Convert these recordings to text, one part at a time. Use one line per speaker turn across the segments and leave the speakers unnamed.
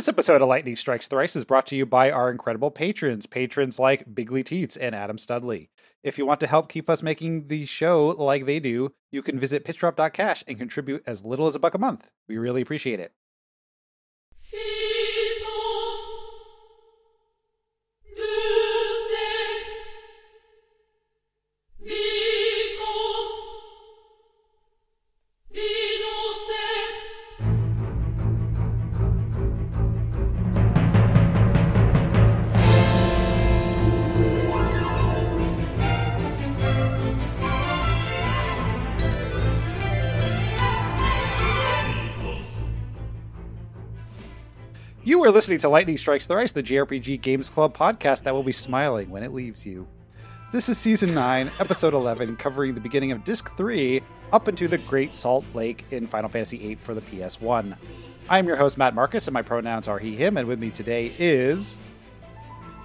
This episode of Lightning Strikes Thrice is brought to you by our incredible patrons, patrons like Bigly Teats and Adam Studley. If you want to help keep us making the show like they do, you can visit pitchdrop.cash and contribute as little as a buck a month. We really appreciate it. Are listening to Lightning Strikes Thrice, the JRPG Games Club podcast that will be smiling when it leaves you. This is Season 9, Episode 11, covering the beginning of Disc 3 up into the Great Salt Lake in Final Fantasy VIII for the PS1. I'm your host, Matt Marcus, and my pronouns are he, him, and with me today is.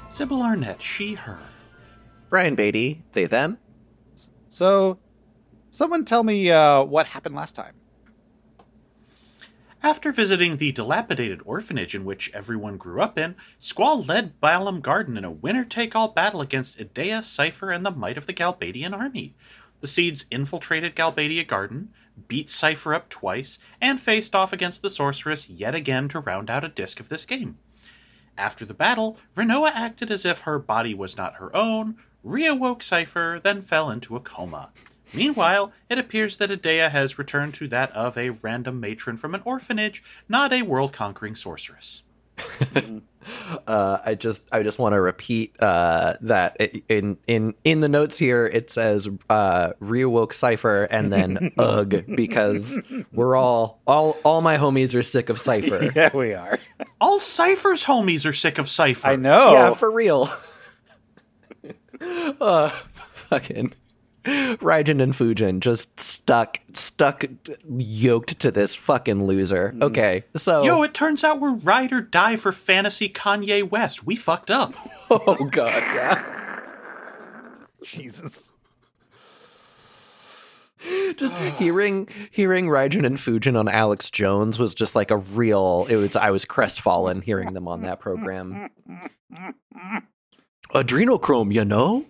Sibyl Arnett, she, her.
Ryan Beatty, they, them.
So, someone tell me uh, what happened last time.
After visiting the dilapidated orphanage in which everyone grew up in, Squall led Balamb Garden in a winner-take-all battle against Edea, Seifer, and the might of the Galbadian army. The Seeds infiltrated Galbadia Garden, beat Seifer up twice, and faced off against the Sorceress yet again to round out a disc of this game. After the battle, Rinoa acted as if her body was not her own, reawoke Seifer, then fell into a coma. Meanwhile, it appears that Edea has returned to that of a random matron from an orphanage, not a world-conquering sorceress.
uh, I just I just want to repeat uh, that in in in the notes here it says uh, reawoke seifer and then ugh because we're all all all my homies are sick of seifer.
yeah, we are.
all Seifer's homies are sick of seifer.
I know.
Yeah, for real. uh, fucking. Raijin and Fujin just stuck, stuck, yoked to this fucking loser. Mm. Okay, so
yo, it turns out we're ride or die for fantasy Kanye West. We fucked up.
oh god, yeah.
Jesus.
Just hearing hearing Raijin and Fujin on Alex Jones was just like a real. It was I was crestfallen hearing them on that program. Adrenochrome, you know.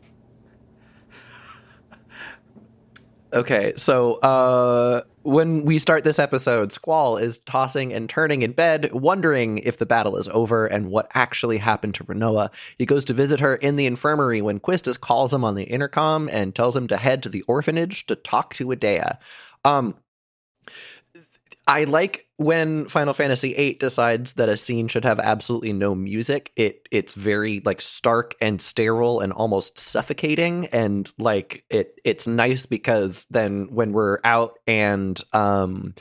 Okay, so uh, when we start this episode, Squall is tossing and turning in bed, wondering if the battle is over and what actually happened to Rinoa. He goes to visit her in the infirmary when Quistis calls him on the intercom and tells him to head to the orphanage to talk to Edea. Um, I like when Final Fantasy VIII decides that a scene should have absolutely no music. It it's very like stark and sterile and almost suffocating, and like it it's nice because then when we're out and um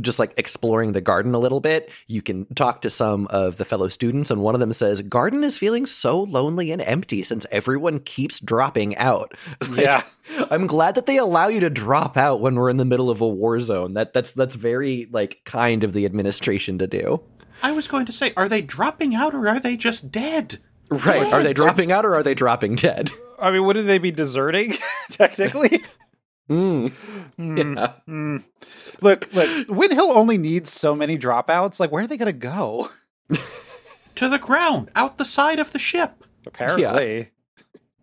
just like exploring the garden a little bit, you can talk to some of the fellow students, and one of them says, "Garden is feeling so lonely and empty since everyone keeps dropping out."
Like, yeah,
I'm glad that they allow you to drop out when we're in the middle of a war zone. That that's that's very like kind of the administration to do.
I was going to say, are they dropping out or are they just dead?
Right? Dead. Are they dropping out or are they dropping dead?
I mean, wouldn't they be deserting technically?
Mm.
Mm. Yeah. Mm. Look, look, Windhill only needs so many dropouts. Like, where are they going to go?
to the ground, out the side of the ship.
Apparently. Yeah.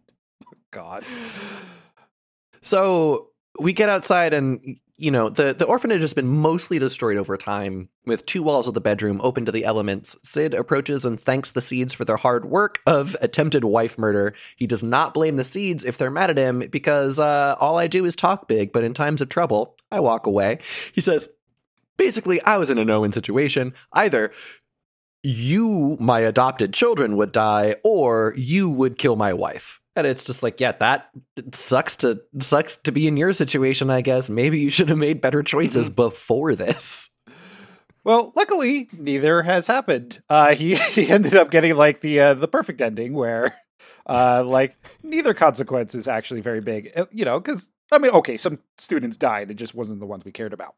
God.
So we get outside and you know, the, the orphanage has been mostly destroyed over time, with two walls of the bedroom open to the elements. Cid approaches and thanks the seeds for their hard work of attempted wife murder. He does not blame the seeds if they're mad at him, because uh, all I do is talk big, but in times of trouble, I walk away. He says, basically, I was in a no win situation. Either you, my adopted children, would die, or you would kill my wife. And it's just like, yeah, that sucks to sucks to be in your situation, I guess. Maybe you should have made better choices mm-hmm. before this.
Well, luckily, neither has happened. Uh, he he ended up getting like the uh, the perfect ending where, uh, like neither consequence is actually very big. Uh, you know, because I mean, okay, some students died. It just wasn't the ones we cared about.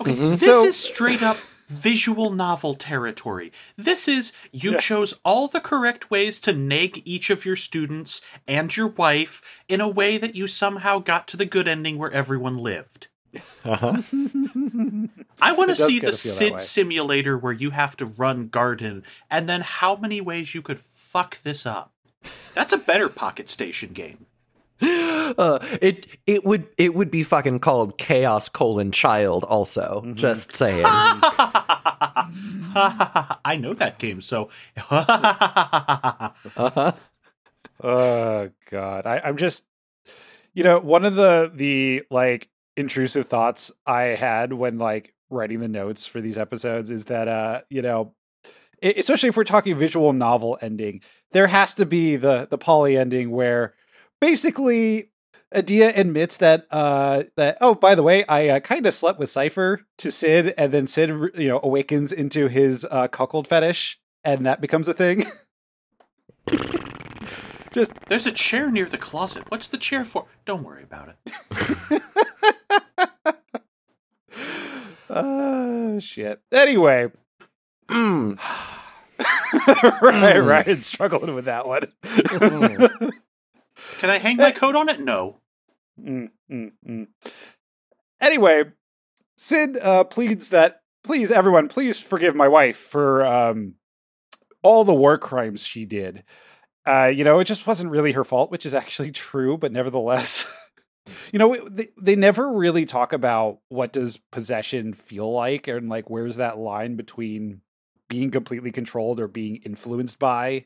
Okay, mm-hmm. this so, is straight up visual novel territory. This is you yeah. chose all the correct ways to nag each of your students and your wife in a way that you somehow got to the good ending where everyone lived.
Uh-huh.
I want to see the
Cid
simulator where you have to run garden, and then how many ways you could fuck this up. That's a better Pocket Station game.
Uh, it it would it would be fucking called chaos colon child also
Mm-hmm.
just saying
I know that game, so
uh-huh.
Oh god, I, I'm just, you know, one of the the like intrusive thoughts I had when like writing the notes for these episodes is that uh, you know, especially if we're talking visual novel ending, there has to be the the poly ending where basically Edea admits that uh that oh by the way I uh, kind of slept with Seifer to Cid and then Cid you know awakens into his uh cuckold fetish and that becomes a thing. Just
there's a chair near the closet. What's the chair for? Don't worry about it.
Oh shit. Anyway,
Mm.
right,
Mm.
Ryan's struggling with that one.
Can I hang my coat on it? No.
Mm, mm, mm. Anyway, Cid uh, pleads that please everyone, please forgive my wife for um, all the war crimes she did. Uh, you know, it just wasn't really her fault, which is actually true, but nevertheless, you know, they, they never really talk about what does possession feel like and like where's that line between being completely controlled or being influenced by.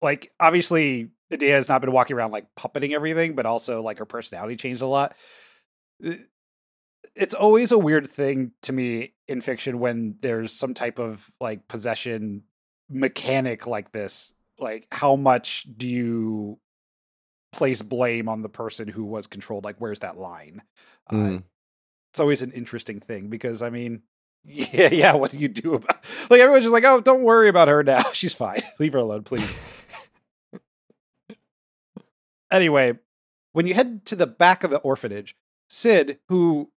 Like, obviously, Edea has not been walking around like puppeting everything, but also like her personality changed a lot. It's always a weird thing to me in fiction when there's some type of like possession mechanic like this. Like, how much do you place blame on the person who was controlled? Like, where's that line? Uh,
Mm.
it's always an interesting thing because I mean, yeah, yeah. What do you do about? Like everyone's just like, oh, don't worry about her now. She's fine. Leave her alone, please. Anyway, when you head to the back of the orphanage, Cid, who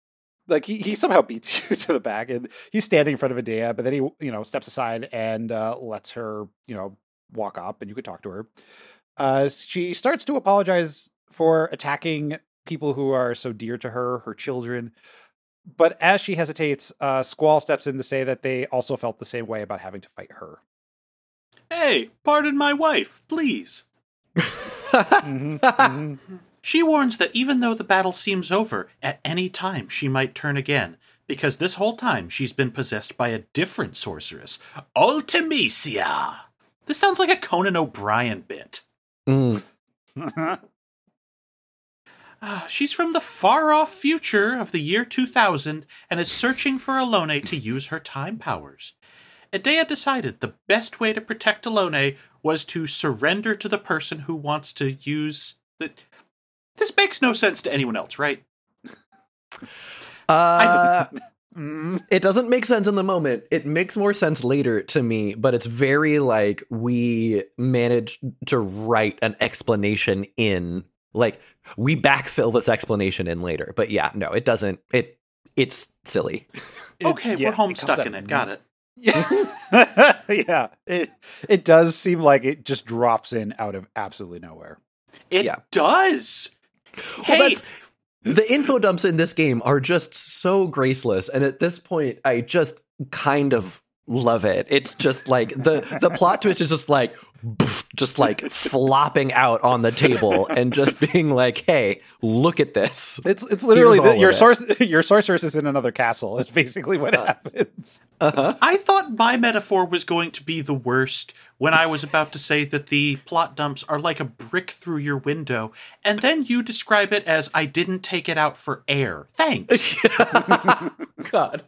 like he, he somehow beats you to the back, and he's standing in front of Edea, but then he you know steps aside and uh, lets her you know walk up, and you could talk to her. Uh, she starts to apologize for attacking people who are so dear to her, her children. But as she hesitates, uh, Squall steps in to say that they also felt the same way about having to fight her.
Hey, pardon my wife, please.
Mhm, mhm.
She warns that even though the battle seems over, at any time she might turn again, because this whole time she's been possessed by a different sorceress, Ultimecia. This sounds like a Conan O'Brien bit.
Mm.
Ah, she's from the far off future of the year 2000 and is searching for Ellone to use her time powers. Edea decided the best way to protect Ellone was to surrender to the person who wants to use the. This makes no sense to anyone else, right?
Uh, it doesn't make sense in the moment. It makes more sense later to me, but it's very like we managed to write an explanation in like we backfill this explanation in later. But yeah, no, it doesn't. It it's silly.
it-
Okay,
yeah,
we're home stuck in it. Got it.
Yeah, yeah. It it does seem like it just drops in out of absolutely nowhere.
It
Yeah.
does.
Well,
Hey,
that's the info dumps in this game are just so graceless, and at this point, I just kind of love it. It's just like the the plot twist is just like just like flopping out on the table and just being like, "Hey, look at this."
It's it's literally the, your
of it.
source your sorceress is in another castle. Is basically what happens.
Uh-huh.
I thought my metaphor was going to be the worst when I was about to say that the plot dumps are like a brick through your window, and then you describe it as I didn't take it out for air. Thanks.
God.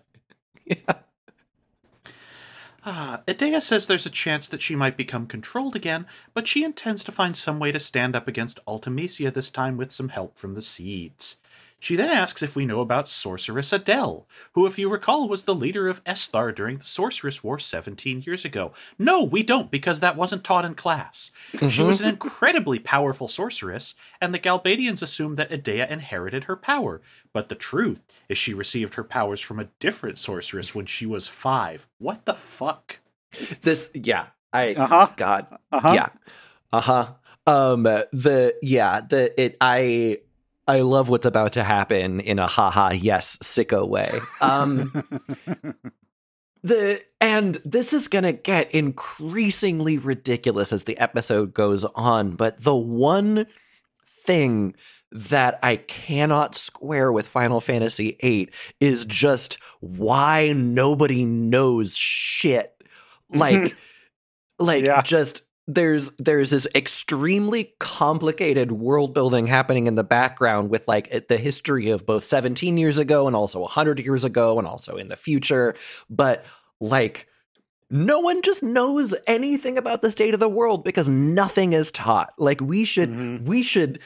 Ah, Edea says there's a chance that she might become controlled again, but she intends to find some way to stand up against Ultimecia this time with some help from the seeds. She then asks if we know about Sorceress Adele, who, if you recall, was the leader of Esthar during the Sorceress War 17 years ago. No, we don't, because that wasn't taught in class. She was an incredibly powerful sorceress, and the Galbadians assumed that Edea inherited her power. But the truth is she received her powers from a different sorceress when she was five. What the fuck?
This yeah, I
Uh huh.
God.
Uh huh.
Yeah. Uh-huh. Um the yeah, the it I I love what's about to happen in a haha yes sicko way. Um, the and this is going to get increasingly ridiculous as the episode goes on, but the one thing that I cannot square with Final Fantasy VIII is just why nobody knows shit. Like, like
Yeah.
just there's there's this extremely complicated world building happening in the background with like the history of both 17 years ago and also 100 years ago and also in the future. But like no one just knows anything about the state of the world because nothing is taught. Like we should
Mhm.
we should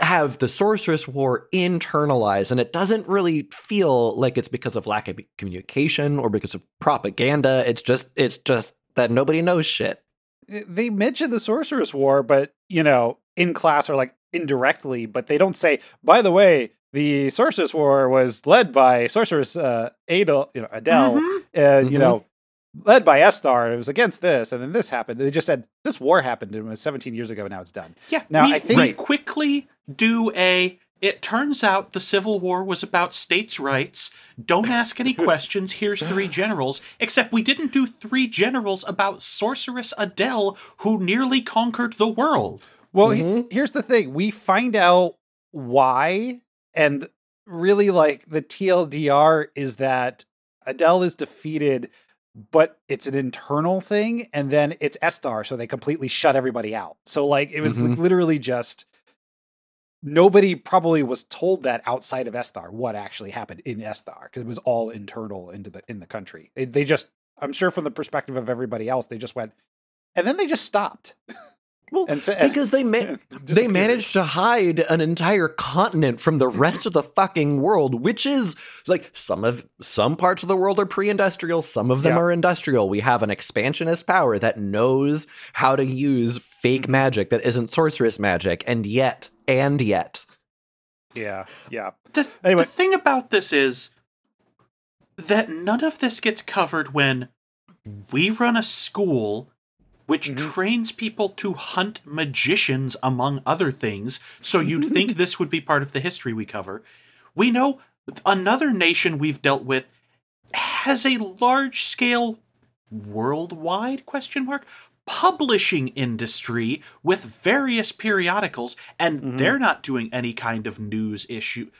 have the sorceress war internalized and it doesn't really feel like it's because of lack of communication or because of propaganda. It's just it's just that nobody knows shit
they mention the sorceress war but you know in class or like indirectly but they don't say by the way the sorceress war was led by sorceress uh adele you know adele
Mhm.
and you
Mhm.
know led by esthar and it was against this and then this happened they just said this war happened and it was 17 years ago and now it's done
Yeah.
Now,
we,
I think-
we quickly do a. It turns out the Civil War was about states' rights. Don't ask any questions. Here's three generals. Except we didn't do three generals about sorceress Adele, who nearly conquered the world.
Well, he-
Mhm.
here's the thing: we find out why, and really, like the TLDR is that Adele is defeated, but it's an internal thing, and then it's Esthar, so they completely shut everybody out. So, like, it was
Mhm.
literally just nobody probably was told that outside of Esthar what actually happened in Esthar because it was all internal into the in the country. They, they just, I'm sure, from the perspective of everybody else, they just went, and then they just stopped.
well
And
because they ma- they managed to hide an entire continent from the rest of the fucking world which is like some of some parts of the world are pre-industrial some of them
Yeah.
are industrial we have an expansionist power that knows how to use fake magic that isn't sorceress magic and yet and yet
Yeah, yeah.
The,
Anyway.
the thing about this is that none of this gets covered when we run a school which
Mhm.
trains people to hunt magicians, among other things. So you'd think this would be part of the history we cover. We know another nation we've dealt with has a large scale worldwide question mark publishing industry with various periodicals and
Mhm.
they're not doing any kind of news issue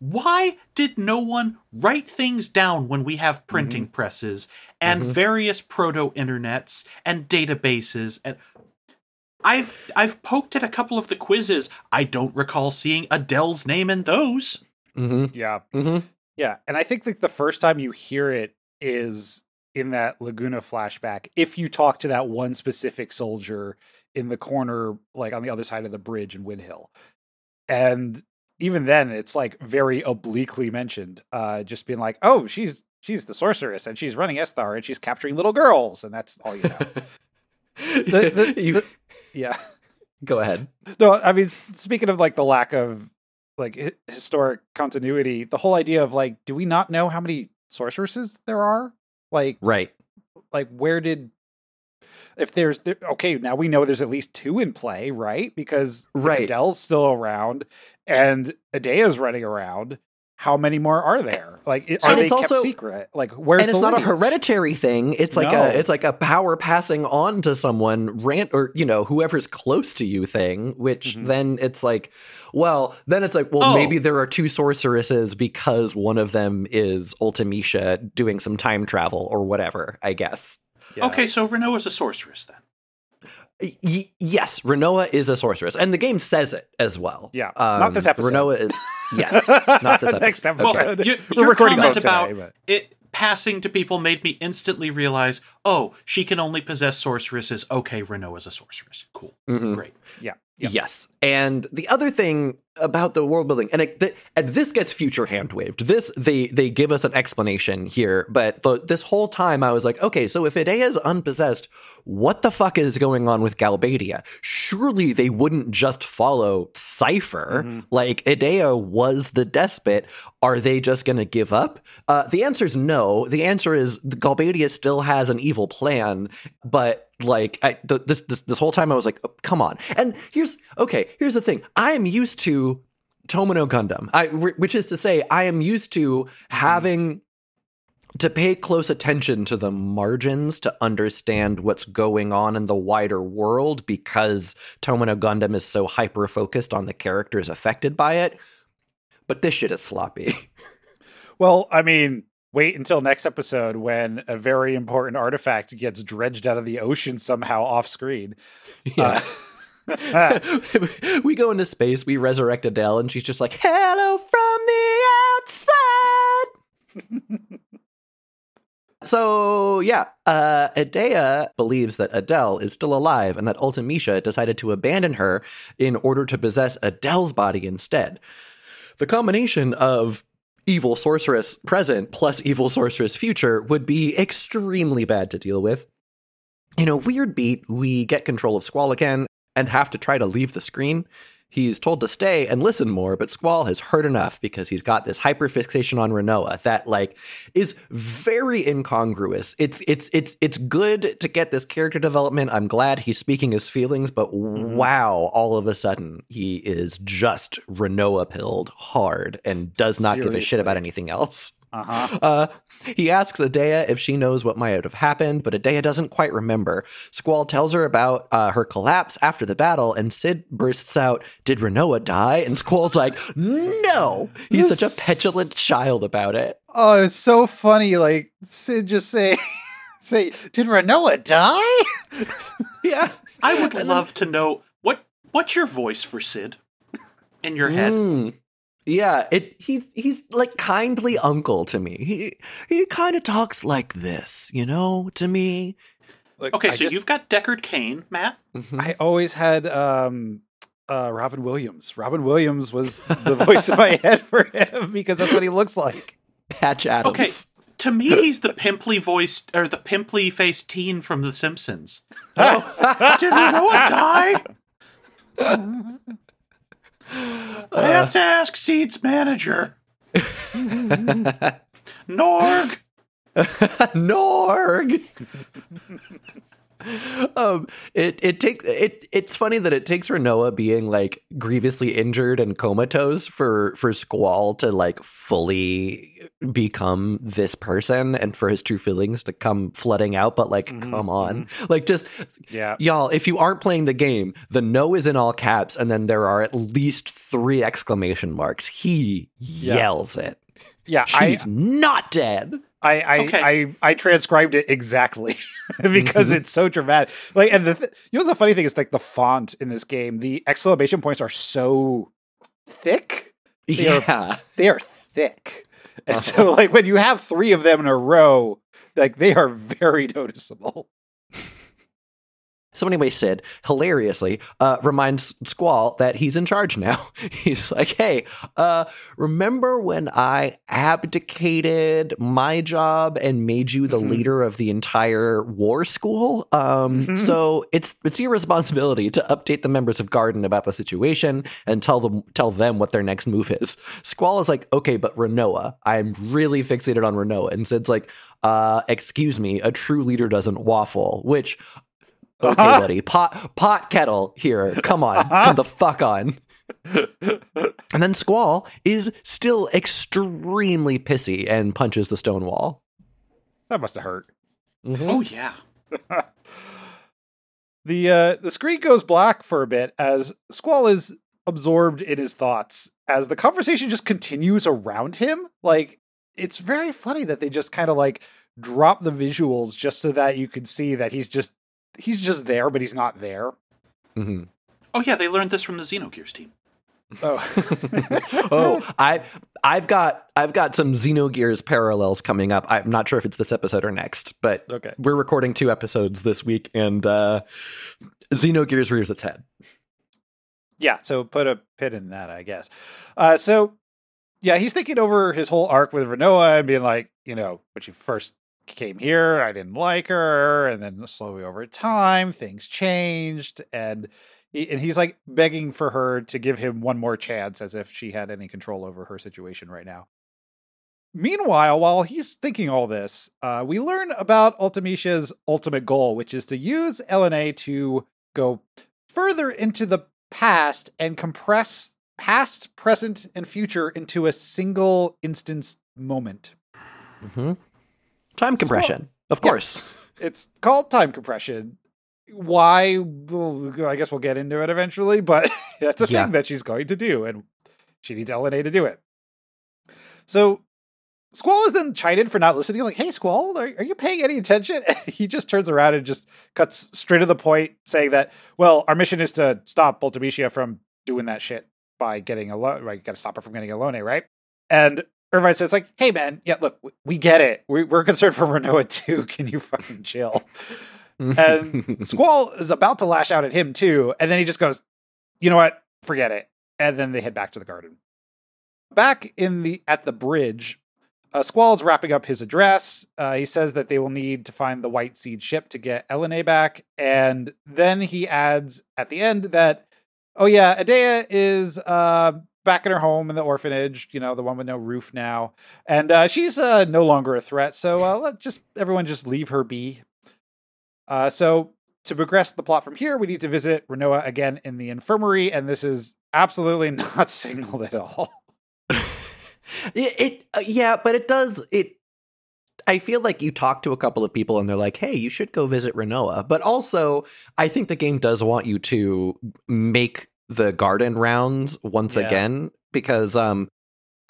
why did no one write things down when we have printing presses and
Mhm.
various proto internets and databases and I've I've poked at a couple of the quizzes. I don't recall seeing Adele's name in those.
hmm
Yeah.
hmm
Yeah. And I think like the first time you hear it is in that Laguna flashback. If you talk to that one specific soldier in the corner, like on the other side of the bridge in Winhill. And even then it's like very obliquely mentioned. Uh just being like, oh, she's she's the sorceress and she's running Esthar and she's capturing little girls, and that's all you know. The- the-
You-
the- yeah.
go ahead
No, I mean, speaking of like the lack of like historic continuity, the whole idea of like, do we not know how many sorceresses there are? Like,
right.
like where did if there's there, okay now we know there's at least two in play right? Because
Right.
Adele's still around and Edea's running around how many more are there like it- are
And
they
it's
kept
also-
secret like where's
and it's
the
not a hereditary thing it's like
No.
a it's like a power passing on to someone rant or you know whoever's close to you thing which
Mhm.
then it's like well then it's like well
Oh.
maybe there are two sorceresses because one of them is ultimecia doing some time travel or whatever i guess
Yeah.
Okay, so Rinoa is a sorceress then.
Y- yes rinoa is a sorceress and the game says it as well
Yeah. Not this episode.
rinoa is yes not this episode
Next
Okay.
episode.
Well, y-
We're
your
recording
comment
both
about
today, but-
it passing to people made me instantly realize, oh, she can only possess sorceresses. Okay, Rinoa is a sorceress. Cool,
Mhm.
great.
yeah yeah
Yes. And the other thing about the world building, and, it, and this gets future hand waved. This they they give us an explanation here, but the, this whole time I was like, okay, so if Edea is unpossessed, what the fuck is going on with Galbadia? Surely they wouldn't just follow Seifer.
Mhm.
Like Edea was the despot. Are they just going to give up? Uh, the answer is no. The answer is Galbadia still has an evil plan, but like I, th- this this this whole time I was like, oh, come on. And here's okay. Here's the thing. I am used to Tomino Gundam. I, which is to say, I am used to having to pay close attention to the margins to understand what's going on in the wider world because Tomino Gundam is so hyper focused on the characters affected by it. But this shit is sloppy.
Well, I mean, wait until next episode when a very important artifact gets dredged out of the ocean somehow off screen.
Yeah.
Uh,
we go into space, we resurrect Adele, and she's just like, hello from the outside. so, yeah, uh, Edea believes that Adele is still alive and that Ultimecia decided to abandon her in order to possess Adele's body instead. The combination of evil sorceress present plus evil sorceress future would be extremely bad to deal with. In a weird beat, we get control of Squall again and have to try to leave the screen. He's told to stay and listen more, but Squall has heard enough because he's got this hyperfixation on Rinoa that like is very incongruous. It's it's it's it's good to get this character development. I'm glad he's speaking his feelings, but mm-hmm. wow, all of a sudden he is just Rinoa pilled hard and does not give a shit about anything else.
Uh-huh.
Uh, he asks Edea if she knows what might have happened, but Edea doesn't quite remember. Squall tells her about uh, her collapse after the battle, and Cid bursts out, Did Rinoa die? And Squall's like, No! He's such a petulant child about it.
Oh, it's so funny. Like Cid just say, say, did Rinoa die?
Yeah.
I would love to know what what's your voice for Cid in your head.
Mm. Yeah, it he's he's like kindly uncle to me. He he kind of talks like this, you know, to me.
Like,
Okay,
I
so
just-
you've got Deckard Cain, Matt.
I always had um, uh, Robin Williams. Robin Williams was the voice in my head for him because that's what he looks like.
Patch Adams.
Okay, to me, he's the pimply voiced or the pimply faced teen from The Simpsons.
Oh.
Did Rinoa die? I have to ask Seed's manager. Norg.
Norg. Um, it it takes it. It's funny that it takes Rinoa being like grievously injured and comatose for for Squall to like fully become this person and for his true feelings to come flooding out. But like,
Mhm,
come on, like just
Yeah.
y'all. If you aren't playing the game, the no is in all caps, and then there are at least three exclamation marks. He yells it.
Yeah. I,
She's not dead.
I I,
Okay.
I I transcribed it exactly because mm-hmm. it's so dramatic. Like, and the th- you know the funny thing is like the font in this game, the exclamation points are so thick. They are-
Yeah.
They are thick, and so uh-huh. like when you have three of them in a row, like they are very noticeable.
So anyway, Cid hilariously uh, reminds Squall that he's in charge now. he's like, "Hey, uh, remember when I abdicated my job and made you the
Mhm.
leader of the entire war school? Um,
Mhm.
so it's it's your responsibility to update the members of Garden about the situation and tell them tell them what their next move is." Squall is like, "Okay, but Rinoa, I'm really fixated on Rinoa," and Cid's like, uh, excuse me, a true leader doesn't waffle, which okay,
Uh-huh.
buddy, pot pot kettle here. Come on, come the fuck on. And then Squall is still extremely pissy and punches the stone wall.
That must have hurt.
Oh yeah.
The uh, the screen goes black for a bit as Squall is absorbed in his thoughts as the conversation just continues around him. Like it's very funny that they just kind of like drop the visuals just so that you can see that he's just he's just there, but he's not there.
hmm
Oh yeah, they learned this from the Xenogears team.
Oh,
oh, I I've got I've got some Xenogears parallels coming up. I'm not sure if it's this episode or next, but
okay.
we're recording two episodes this week, and uh, Xenogears rears its head.
Yeah, so put a pin in that, I guess. Uh, so yeah, he's thinking over his whole arc with Rinoa and being like, you know, when she first came here, I didn't like her, and then slowly over time, things changed, and and he's like begging for her to give him one more chance, as if she had any control over her situation right now. Meanwhile, while he's thinking all this, uh, we learn about Ultimecia's ultimate goal, which is to use Ellone to go further into the past and compress past, present, and future into a single instance moment.
hmm Time compression, of
Yeah.
course.
It's called time compression. Why? Well, I guess we'll get into it eventually, but that's a
Yeah.
thing that she's going to do, and she needs Ellone to do it. So Squall is then chided for not listening. Like, hey, Squall, are, are you paying any attention? he just turns around and just cuts straight to the point, saying that, well, our mission is to stop Ultimecia from doing that shit by getting a loan. Right, got to stop her from getting a loan, right? And Irvine says, like, hey, man, yeah, look, we, get it. We, we're concerned for Rinoa too. Can you fucking chill? And Squall is about to lash out at him too, and then he just goes, "You know what? Forget it." And then they head back to the garden. Back in the at the bridge, uh, Squall is wrapping up his address. Uh, he says that they will need to find the White Seed ship to get Ellone back, and then he adds at the end that, "Oh yeah, Edea is uh, back in her home in the orphanage. You know, the one with no roof now, and uh, she's uh, no longer a threat. So uh, let just everyone just leave her be." Uh, so to progress the plot from here, we need to visit Rinoa again in the infirmary, and this is absolutely not signaled at all.
it, it uh, yeah, but it does it. I feel like you talk to a couple of people and they're like, "Hey, you should go visit Rinoa." But also, I think the game does want you to make the garden rounds once
Yeah.
again because um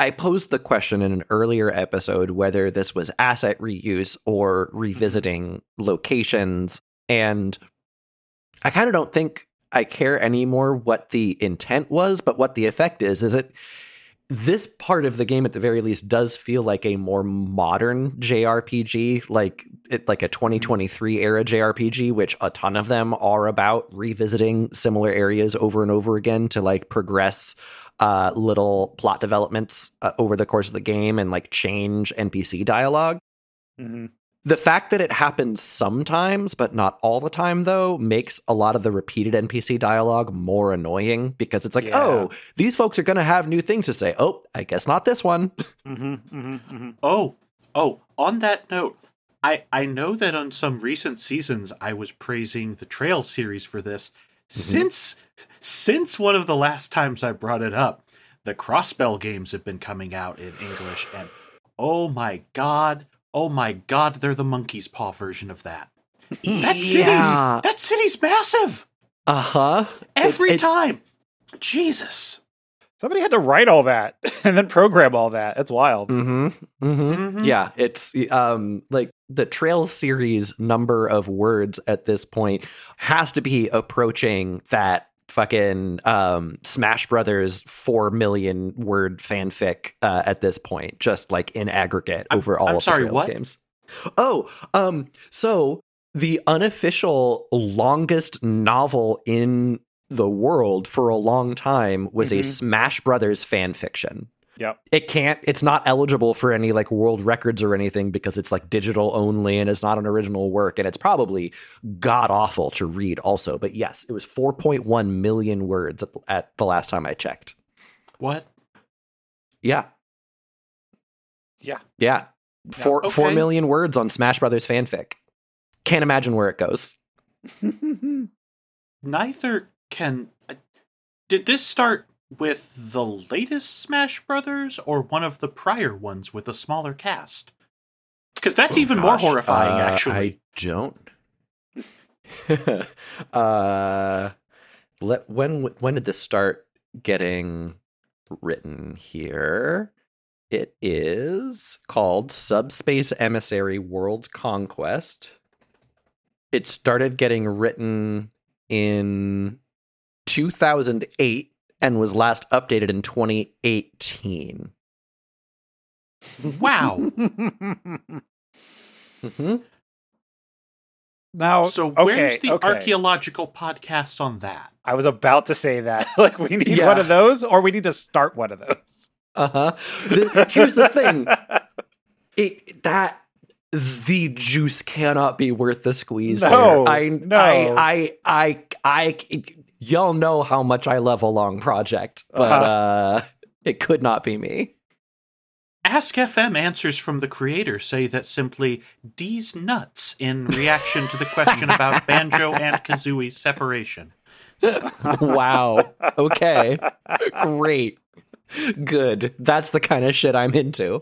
I posed the question in an earlier episode whether this was asset reuse or revisiting locations and I kind of don't think I care anymore what the intent was, but what the effect is is it this part of the game at the very least does feel like a more modern JRPG, like it, like a 2023 era JRPG, which a ton of them are about revisiting similar areas over and over again to like progress uh, little plot developments uh, over the course of the game and like change NPC dialogue.
Mm-hmm.
The fact that it happens sometimes, but not all the time, though, makes a lot of the repeated NPC dialogue more annoying because it's like,
Yeah.
oh, these folks are going to have new things to say. Oh, I guess not this one.
Mm-hmm, mm-hmm, mm-hmm.
Oh, oh, on that note, I, I know that on some recent seasons I was praising the Trail series for this. Since since one of the last times I brought it up, the Crossbell games have been coming out in English and oh my god, oh my god, they're the monkey's paw version of that. That city's
Yeah.
that city's massive.
Uh huh.
Every
It- it-
time. Jesus.
Somebody had to write all that and then program all that. That's wild.
Mm-hmm. Mm-hmm.
Mhm.
Yeah, it's um like the Trail series number of words at this point has to be approaching that fucking um Smash Brothers 4 million word fanfic uh, at this point just like in aggregate
I'm-
over all
I'm
of
sorry,
the Trails
what?
games. Oh, um so the unofficial longest novel in the world for a long time was a
Mhm.
Smash Brothers fan fiction
Yep.
it can't it's not eligible for any like world records or anything because it's like digital only and it's not an original work and it's probably god awful to read also but yes it was 4.1 million words at, at the last time i checked
What?
yeah
Yeah.
yeah four
okay.
four million words on smash brothers fanfic can't imagine where it goes
neither can uh, did this start with the latest smash brothers or one of the prior ones with a smaller cast? Because that's
Oh,
even more horrifying
Uh,
actually.
I don't. Uh let when when did this start getting written here? It is called subspace emissary world's conquest. It started getting written in 2008 and was last updated in 2018
wow
hmm
now,
so
okay,
where's the
okay.
archaeological podcast on that
I was about to say that. like, we need
Yeah.
one of those, or we need to start one of those.
uh-huh here's the thing it that the juice cannot be worth the squeeze.
No,
there. I,
no.
I, I, I, I, y'all know how much I love a long project, but
Uh-huh.
uh, it could not be me.
ask fm answers from the creator say that simply d's nuts in reaction to the question about banjo and kazooie's separation
wow. Okay. Great. Good. That's the kind of shit I'm into.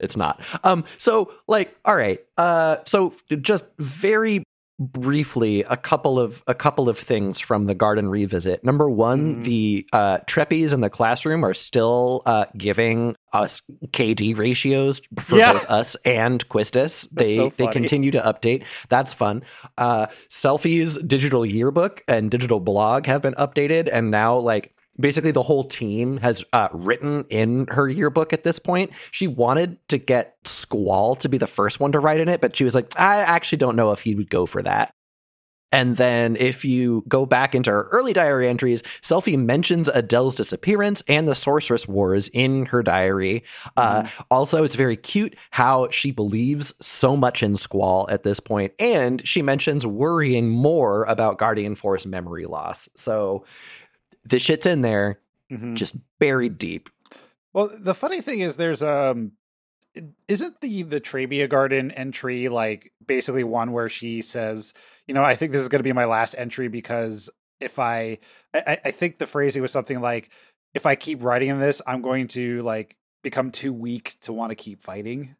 It's not. Um so like all right. Uh so just very briefly a couple of a couple of things from the garden revisit. Number one,
Mhm.
the uh Trepies in the classroom are still uh giving us KD ratios for
Yeah.
both us and Quistis. They
so
they continue to update. That's fun. Uh Selphie's digital yearbook and digital blog have been updated and now like basically the whole team has uh, written in her yearbook at this point. She wanted to get Squall to be the first one to write in it, but she was like, I actually don't know if he would go for that. And then if you go back into her early diary entries, Selphie mentions Adele's disappearance and the Sorceress Wars in her diary. Uh, also, it's very cute how she believes so much in Squall at this point, and she mentions worrying more about Guardian Force memory loss. So the shit's in there,
Mhm.
just buried deep.
Well, the funny thing is, there's um, isn't the the Trabia Garden entry like basically one where she says, you know, I think this is going to be my last entry because if I, I, I think the phrasing was something like, if I keep writing in this, I'm going to like become too weak to want to keep fighting.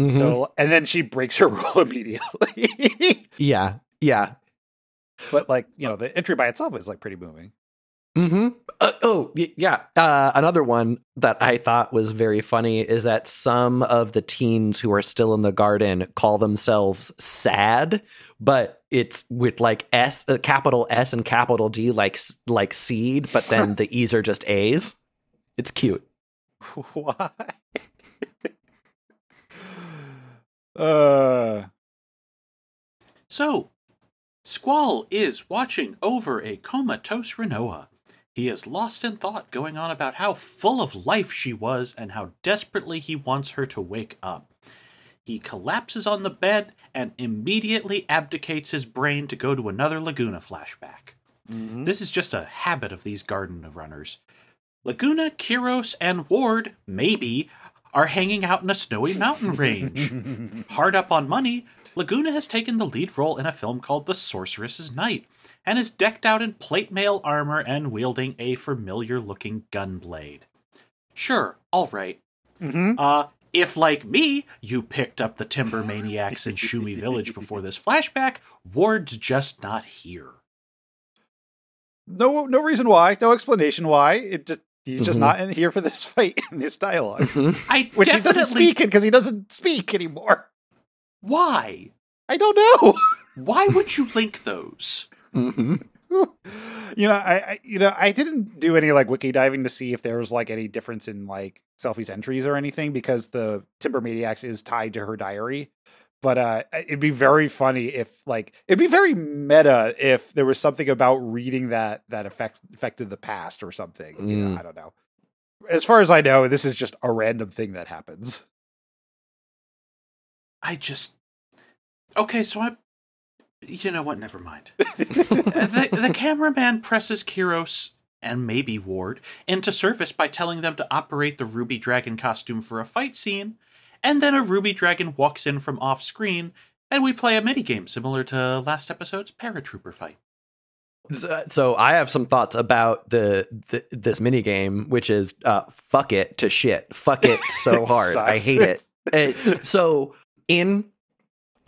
Mhm.
So, and then she breaks her rule immediately.
yeah, yeah.
but like, you know, the entry by itself is like pretty moving.
Hmm Uh, oh, y- yeah. Uh, another one that I thought was very funny is that some of the teens who are still in the garden call themselves sad, but it's with like S, uh, capital S and capital D, like like seed, but then the E's are just A's. It's cute.
Why? uh,
So, Squall is watching over a comatose Rinoa. He is lost in thought, going on about how full of life she was and how desperately he wants her to wake up. He collapses on the bed and immediately abdicates his brain to go to another Laguna flashback. Mm-hmm. This is just a habit of these garden runners. Laguna, Kiros, and Ward, maybe, are hanging out in a snowy mountain range. Hard up on money, Laguna has taken the lead role in a film called The Sorceress's Night and is decked out in plate mail armor and wielding a familiar looking gun blade. Sure, alright.
Mhm.
Uh, if, like me, you picked up the Timber Maniacs in Shumi Village before this flashback, Ward's just not here.
no, no reason why, no explanation why. It just he's just
Mhm.
not in here for this fight in this dialogue,
Mhm.
I
which he doesn't speak in because he doesn't speak anymore.
Why?
I don't know.
Why would you link those?
Mhm.
you know, I, I you know I didn't do any like wiki diving to see if there was like any difference in like selphie's entries or anything because the Timber Maniacs is tied to her diary. But uh it'd be very funny if like it'd be very meta if there was something about reading that that affects affected the past or something. You know,
Mm.
I don't know. As far as I know, this is just a random thing that happens.
I just. Okay, so I. You know what? Never mind. the, the cameraman presses Kiros and maybe Ward into service by telling them to operate the Ruby Dragon costume for a fight scene, and then a Ruby Dragon walks in from off screen, and we play a minigame similar to last episode's paratrooper fight.
So- So I have some thoughts about the, the this mini game, which is uh, fuck it to shit, fuck it so
It
hard, I hate it. It- So in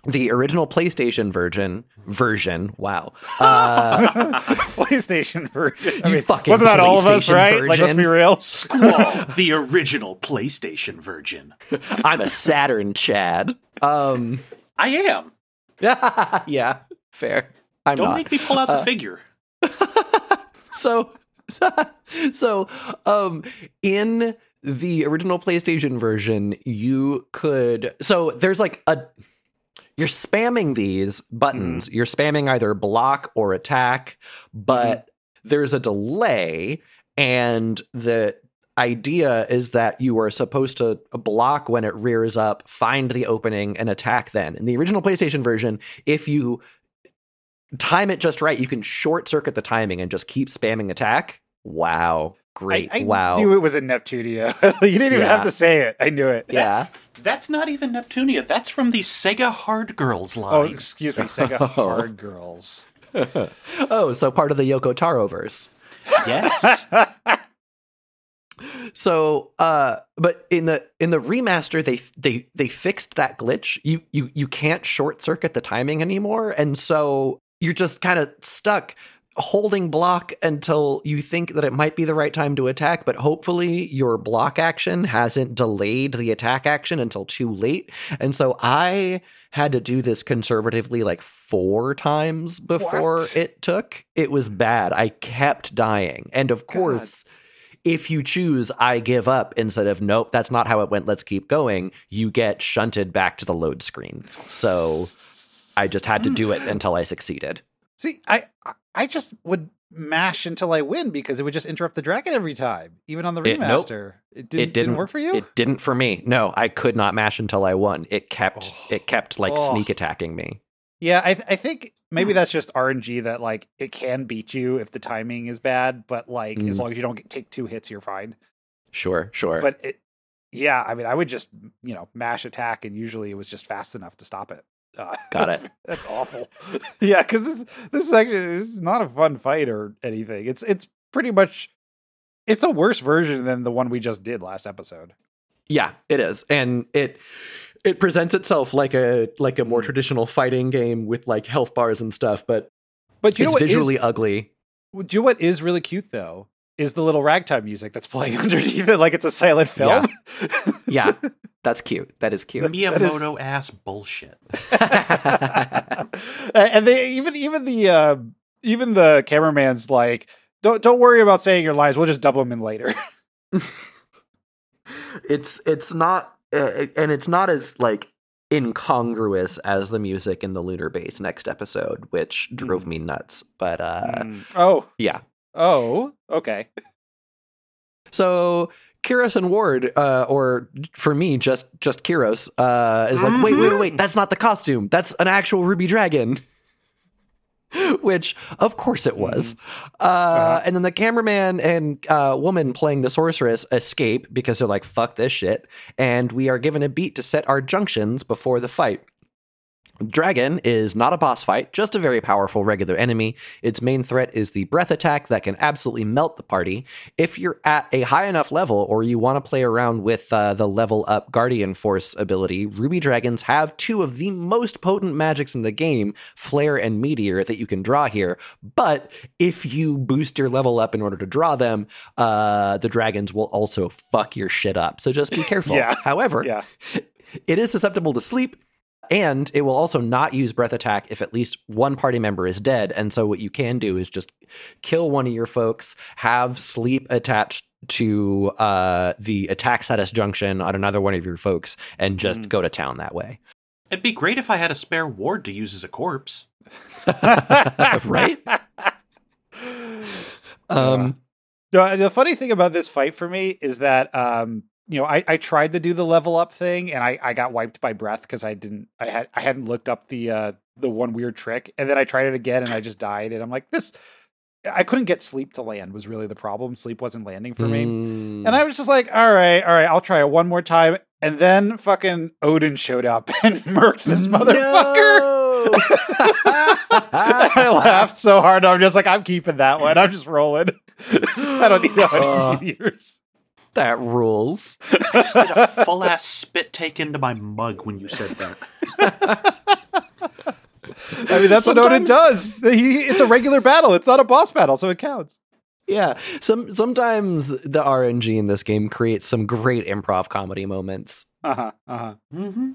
the original PlayStation version, version, wow, uh,
PlayStation version. I
You
mean,
fucking
wasn't that all of us,
PlayStation
right? Like, let's be real.
Squall, the original PlayStation version.
I'm a Saturn Chad. Um,
I am.
yeah, fair. I'm
Don't
not.
make me pull out the
Uh,
figure.
so so um in the original PlayStation version you could so there's like a you're spamming these buttons mm-hmm. you're spamming either block or attack but mm-hmm. there's a delay and the idea is that you are supposed to block when it rears up find the opening and attack then in the original PlayStation version if you time it just right, you can short circuit the timing and just keep spamming attack. Wow. Great.
I, I
wow.
knew it was in Neptunia. you didn't even
Yeah.
have to say it. I knew it.
Yeah.
That's, that's not even Neptunia. That's from the Sega Hard Girls line.
Oh, excuse me, Sega
Oh.
Hard Girls.
oh, so part of the Yoko Taro verse.
Yes.
So, uh, but in the in the remaster, they they they fixed that glitch. You you you can't short circuit the timing anymore, and so you're just kind of stuck holding block until you think that it might be the right time to attack, but hopefully your block action hasn't delayed the attack action until too late. And so I had to do this conservatively like four times before
What?
it took. It was bad. I kept dying. And of course, if you choose I give up instead of nope, that's not how it went, let's keep going, you get shunted back to the load screen. So I just had to do it until I succeeded.
See, I I just would mash until I win because it would just interrupt the dragon every time, even on the
It- nope.
remaster. It, didn't,
it
didn't
didn't
work for you.
It didn't for me. No, I could not mash until I won. It kept
Oh.
it kept like
Oh.
sneak attacking me.
yeah, I I think maybe
Hmm.
that's just RNG that like it can beat you if the timing is bad, but like as
Mm.
long as you don't get, take two hits, you're fine.
Sure, sure.
But it, yeah, I mean, I would just you know mash attack, and usually it was just fast enough to stop it. Uh,
Got
that's-
it.
That's awful. yeah, because this this is actually this is not a fun fight or anything. It's it's pretty much it's a worse version than the one we just did last episode.
yeah, it is. And it it presents itself like a like a more
Mm.
traditional fighting game with like health bars and stuff, but
But you know
it's
what
visually
is,
ugly.
do you know what is really cute though? Is the little ragtime music that's playing underneath it like it's a silent film?
Yeah. That's cute. That is cute.
Miyamoto ass bullshit.
and they even even the uh, even the cameraman's like, don't don't worry about saying your lines. We'll just dub them in later.
it's it's not uh, and it's not as like incongruous as the music in the lunar base next episode which drove me nuts but uh
Mm. Oh
yeah
oh okay.
so Kiros and Ward, uh, or for me, just just Kiros, uh, is like, wait, wait, wait, that's not the costume. That's an actual Ruby Dragon. Which, of course, it was. Uh,
Uh-huh.
And then the cameraman and uh, woman playing the sorceress escape because they're like, fuck this shit. And we are given a beat to set our junctions before the fight. Dragon is not a boss fight, just a very powerful regular enemy. Its main threat is the breath attack that can absolutely melt the party. If you're at a high enough level or you want to play around with uh, the level up Guardian Force ability, Ruby Dragons have two of the most potent magics in the game, Flare and Meteor, that you can draw here. But if you boost your level up in order to draw them, uh, the dragons will also fuck your shit up. So just be careful.
Yeah.
However,
Yeah.
it is susceptible to sleep, and it will also not use breath attack if at least one party member is dead. And so, what you can do is just kill one of your folks, have sleep attached to uh, the attack status junction on another one of your folks, and just
Mm.
go to town that way.
It'd be great if I had a spare ward to use as a corpse.
right? Um,
The, the funny thing about this fight for me is that um you know I, I tried to do the level up thing and I, I got wiped by breath because I didn't I had I hadn't looked up the uh the one weird trick and then I tried it again and I just died and I'm like this I couldn't get sleep to land was really the problem sleep wasn't landing for me
mm,
and I was just like all right all right I'll try it one more time and then fucking Odin showed up and murked this motherfucker
No!
I laughed so hard I'm just like I'm keeping that one I'm just rolling I don't need a
Uh.
hundred meteors.
That rules.
I just did a full ass spit take into my mug when you said that.
I mean, that's what Odin
Sometimes-
does. He, it's a regular battle. It's not a boss battle, so it counts.
Yeah, some sometimes the RNG in this game creates some great improv comedy moments.
Uh huh. Uh huh.
Mm-hmm.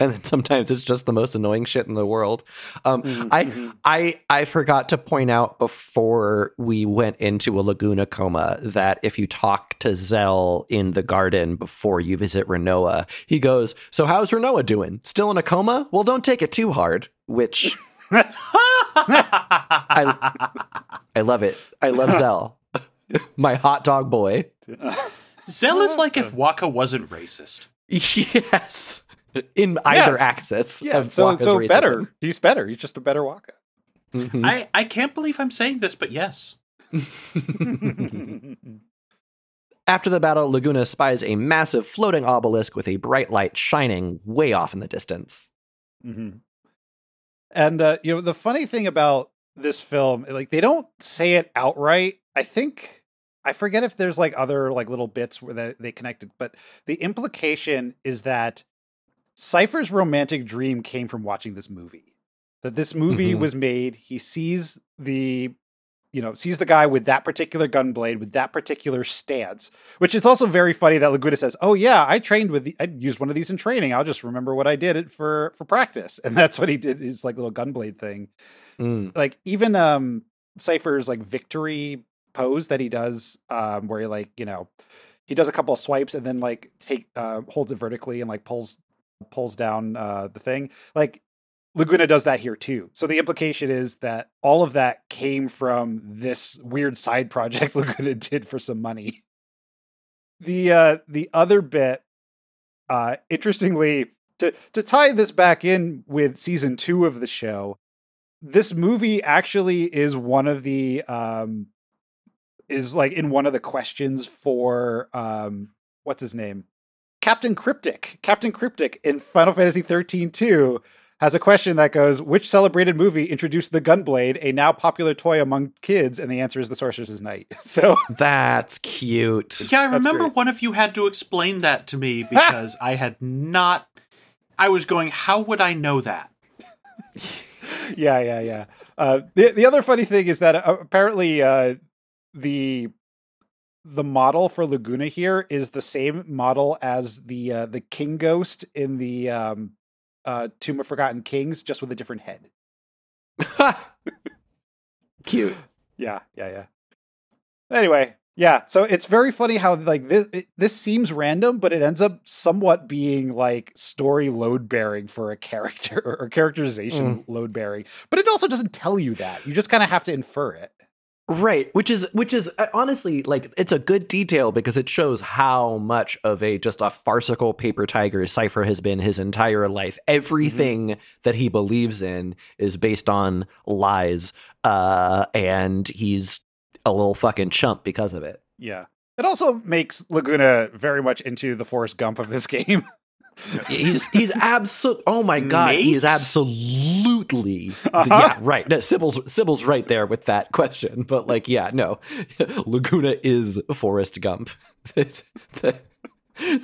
And then sometimes it's just the most annoying shit in the world. Um,
Mm-hmm.
I I I forgot to point out before we went into a Laguna coma that if you talk to Zell in the garden before you visit Rinoa, he goes, "So how's Rinoa doing? Still in a coma? Well, don't take it too hard." Which I I love it. I love Zell, my hot dog boy.
Zell is like if Wakka wasn't racist.
yes, in either
Yes.
axis.
Yeah.
of
So
Wakka's
so
racism.
better. He's better. He's just a better Wakka.
Mhm.
I, I can't believe I'm saying this, but yes.
After the battle, Laguna spies a massive floating obelisk with a bright light shining way off in the distance.
hmm And uh, you know the funny thing about this film, like they don't say it outright. I think I forget if there's like other like little bits where they, they connected, but the implication is that Seifer's romantic dream came from watching this movie. That this movie
Mhm.
was made, he sees the you know, sees the guy with that particular gun blade with that particular stance, which is also very funny that Laguna says, "Oh yeah, I trained with the, I used one of these in training. I'll just remember what I did it for for practice." And that's what he did his like little gun blade thing
Mm.
like even um Seifer's like victory pose that he does um where he like, you know, he does a couple of swipes and then like take uh holds it vertically and like pulls pulls down uh the thing. Like Laguna does that here too. So the implication is that all of that came from this weird side project Laguna did for some money. The uh the other bit uh interestingly to to tie this back in with season 2 of the show, this movie actually is one of the um is like in one of the questions for um what's his name captain cryptic captain cryptic in final fantasy 13 2 has a question that goes which celebrated movie introduced the gunblade a now popular toy among kids and the answer is the sorcerer's knight so
That's cute.
Yeah, I remember one of you had to explain that to me because I had not. I was going, how would I know that?
yeah, yeah, yeah. Uh, the the other funny thing is that uh, apparently uh, the the model for Laguna here is the same model as the uh, the King Ghost in the um, uh, Tomb of Forgotten Kings, just with a different head.
cute.
Yeah, yeah, yeah. Anyway, yeah. So it's very funny how like this it, this seems random, but it ends up somewhat being like story load bearing for a character or, or characterization load bearing. But it also doesn't tell you that. You just kind of have to infer it.
Right, which is which is uh, honestly like it's a good detail because it shows how much of a just a farcical paper tiger Seifer has been his entire life. Everything that he believes in is based on lies, uh, and he's a little fucking chump because of it.
Yeah. It also makes Laguna very much into the Forrest Gump of this game.
He's he's absolute. Oh my god, he is absolutely.
Uh-huh.
Yeah, right. No, Sibyl's Sibyl's right there with that question, but like, yeah, no, Laguna is Forrest Gump, the the,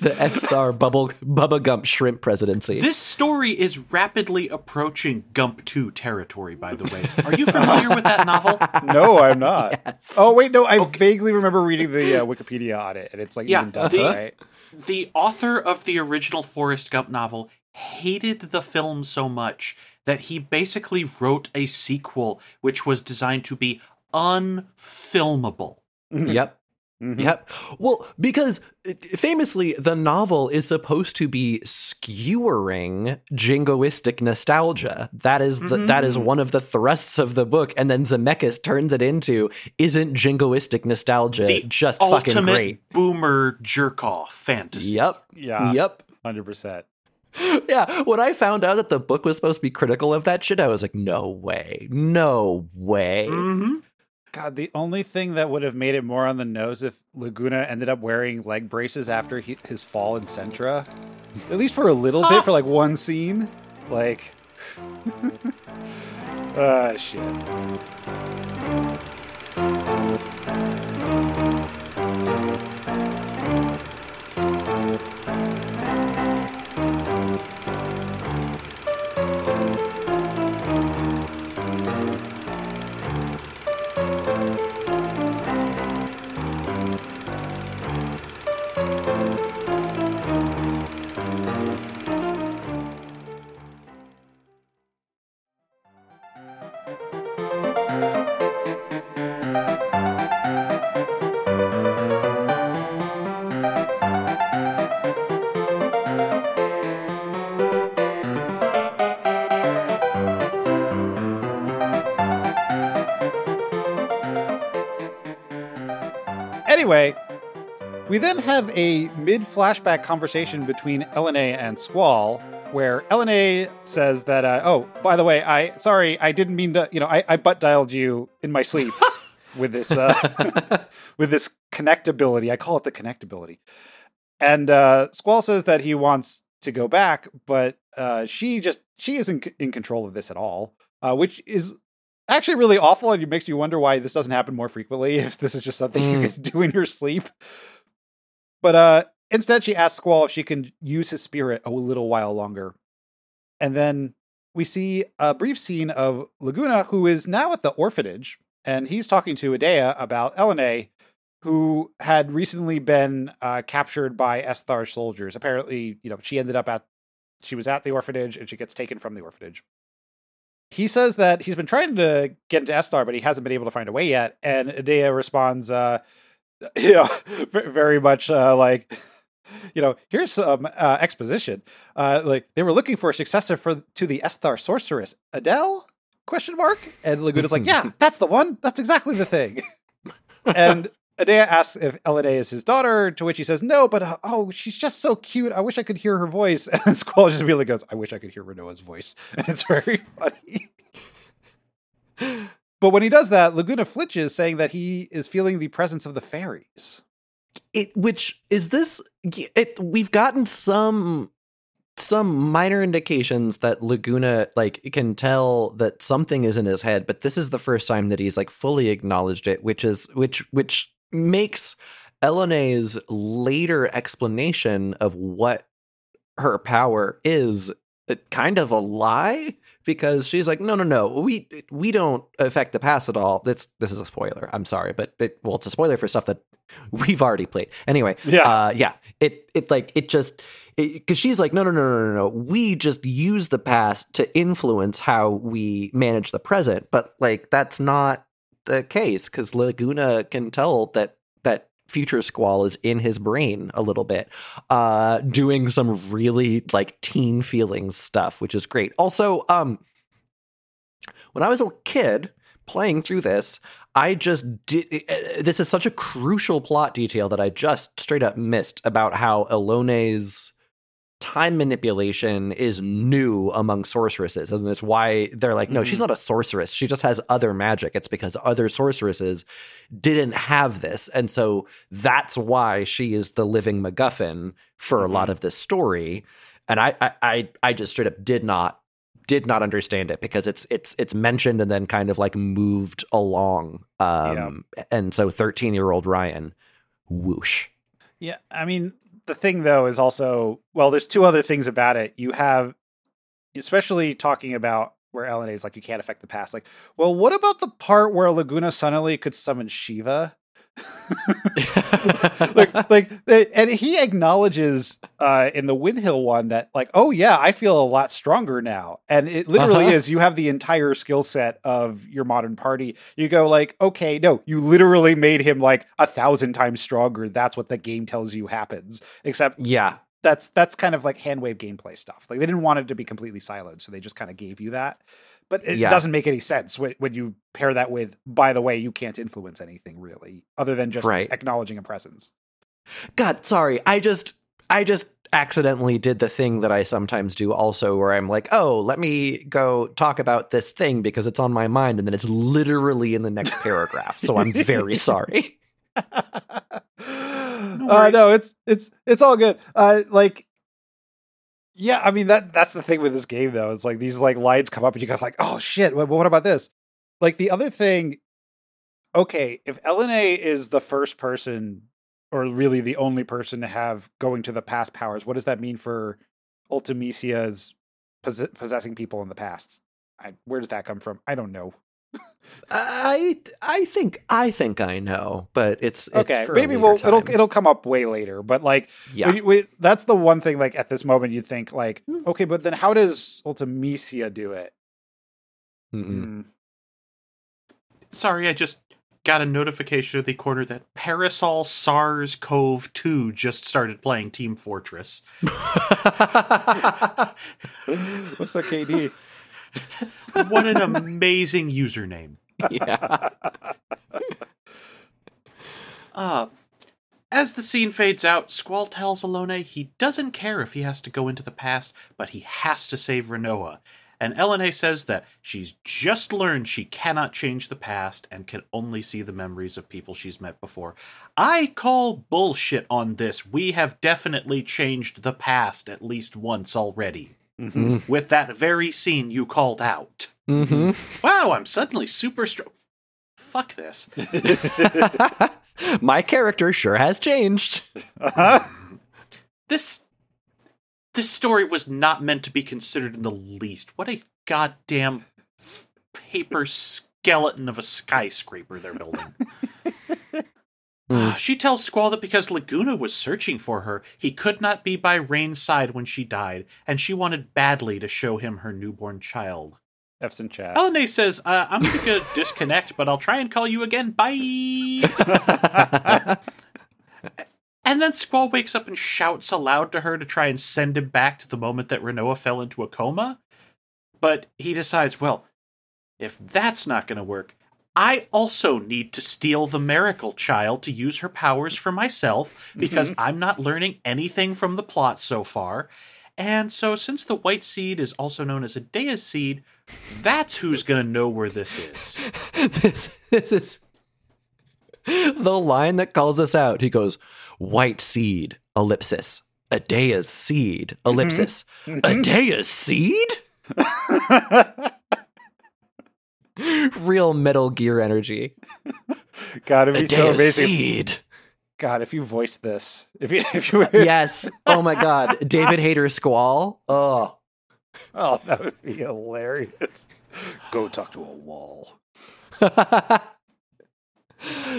the F star bubble Bubba Gump shrimp presidency.
This story is rapidly approaching Gump 2 territory, by the way. Are you familiar with that novel?
no, I'm not.
Yes.
Oh wait, no, I vaguely remember reading the uh, Wikipedia on it, and it's like
Yeah,
even done,
the-
right?
The author of the original Forrest Gump novel hated the film so much that he basically wrote a sequel which was designed to be unfilmable. Mm-hmm.
Yep.
Mhm.
Yep. Well, because uh, famously, the novel is supposed to be skewering jingoistic nostalgia. That is the, that is one of the thrusts of the book, and then Zemeckis turns it into isn't jingoistic nostalgia
The
just fucking great?
boomer jerk off fantasy.
Yep.
Yeah,
Yep.
hundred percent.
Yeah. When I found out that the book was supposed to be critical of that shit, I was like, no way, no way.
hmm
God, the only thing that would have made it more on the nose if Laguna ended up wearing leg braces after he, his fall in Centra, at least for a little bit, for like one scene, like, ah, shit. Anyway, we then have a mid flashback conversation between Ellone and Squall, where Ellone says that, uh, "Oh, by the way, I sorry, I didn't mean to. You know, I, I butt dialed you in my sleep with this uh, with this connectability. I call it the connectability." And uh, Squall says that he wants to go back, but uh, she just she isn't in control of this at all, uh, which is actually really awful, and it makes you wonder why this doesn't happen more frequently. If this is just something you
Mm.
can do in your sleep, but uh, instead she asks Squall if she can use his spirit a little while longer, and then we see a brief scene of Laguna, who is now at the orphanage, and he's talking to Edea about Ellone, who had recently been uh, captured by Esthar's soldiers. Apparently, you know, she ended up at she was at the orphanage and she gets taken from the orphanage. He says that he's been trying to get into Esthar, but he hasn't been able to find a way yet. And Edea responds, uh, you know, very much uh, like, you know, here's some uh, exposition. Uh, like they were looking for a successor for to the Esthar sorceress, Adele? Question mark. And Laguna's like, yeah, that's the one. That's exactly the thing. and Edea asks if Ellone is his daughter, to which he says no, but uh, oh, she's just so cute. I wish I could hear her voice. And Squall just really goes, I wish I could hear Rinoa's voice. And it's very funny. but when he does that, Laguna flinches, saying that he is feeling the presence of the fairies.
it which is this it we've gotten some some minor indications that Laguna like can tell that something is in his head, but this is the first time that he's like fully acknowledged it, which is which which makes Ellone's later explanation of what her power is uh, kind of a lie because she's like no no no we we don't affect the past at all this this is a spoiler i'm sorry but it, well it's a spoiler for stuff that we've already played anyway
Yeah.
uh yeah it it like it just because she's like no no no no no no we just use the past to influence how we manage the present but like that's not the case because laguna can tell that that future squall is in his brain a little bit uh doing some really like teen feelings stuff which is great. Also um when i was a kid playing through this i just did uh, this is such a crucial plot detail that i just straight up missed about how Ellone's time manipulation is new among sorceresses and it's why they're like no she's
Mhm.
not a sorceress. She just has other magic. It's because other sorceresses didn't have this and so that's why she is the living macguffin for a lot of this story and I, I i i just straight up did not did not understand it because it's it's it's mentioned and then kind of like moved along um and so 13 year old ryan whoosh.
Yeah, I mean, the thing though is also well, there's two other things about it. You have, especially talking about where Ellone is like, you can't affect the past. Like, well, what about the part where Laguna suddenly could summon Shiva? like, like, and he acknowledges uh, in the Winhill one that, like, oh yeah, I feel a lot stronger now, and it literally
Uh-huh.
is. You have the entire skill set of your modern party. You go like, okay, no, you literally made him like a thousand times stronger. That's what the game tells you happens. Except
yeah
that's that's kind of like hand wave gameplay stuff. Like they didn't want it to be completely siloed, so they just kind of gave you that. But it
Yeah.
doesn't make any sense when, when you pair that with, by the way, you can't influence anything really, other than just
Right.
acknowledging a presence.
God, sorry. I just I just accidentally did the thing that I sometimes do also where I'm like, "Oh, let me go talk about this thing because it's on my mind." And then it's literally in the next paragraph. So I'm very sorry.
uh, no, it's it's it's all good. Uh, like, yeah, I mean that that's the thing with this game though. It's like these like lines come up and you got like, oh shit, what, what about this? Like the other thing. Okay, if Ellone is the first person, or really the only person to have going to the past powers, what does that mean for Ultimecia's possessing people in the past? I, where does that come from? I don't know.
I I think I think I know, but it's, it's
okay,
for a
maybe
later
we'll it'll it'll come up way later. But like,
yeah.
When you- when- that's the one thing. Like at this moment, you'd think like,
Hmm.
okay, but then how does Ultimecia do it?
Mm-mm.
Hmm.
Sorry, I just got a notification at the corner that Parasol SARS Cove 2 just started playing Team Fortress.
What's the KD?
What an amazing username.
yeah.
Uh, as the scene fades out, Squall tells Ellone he doesn't care if he has to go into the past, but he has to save Rinoa. And Ellone says that she's just learned she cannot change the past and can only see the memories of people she's met before. I call bullshit on this. We have definitely changed the past at least once already.
Mhm.
with that very scene you called out.
hmm
Wow, I'm suddenly super strong. Fuck this.
My character sure has changed.
Uh-huh.
This this story was not meant to be considered in the least. What a goddamn paper skeleton of a skyscraper they're building.
Mm.
She tells Squall that because Laguna was searching for her, he could not be by Rain's side when she died, and she wanted badly to show him her newborn child.
F's in chat.
Ellone says, uh, I'm going to disconnect, but I'll try and call you again. Bye. And then Squall wakes up and shouts aloud to her to try and send him back to the moment that Rinoa fell into a coma. But he decides, well, if that's not going to work, I also need to steal the miracle child to use her powers for myself mm-hmm. because I'm not learning anything from the plot so far. And so, since the white seed is also known as a Edea's seed, that's who's going to know where this is.
this this is the line that calls us out. He goes, "White seed, ellipsis, A Edea's seed, mm-hmm. ellipsis, a mm-hmm. Edea's seed." Real Metal Gear energy.
God, it'd be so amazing.
seed.
God, if you voiced this, if you, if you,
Yes. Oh my God. David Hayter Squall. Oh.
oh, that would be hilarious. Go talk to a wall.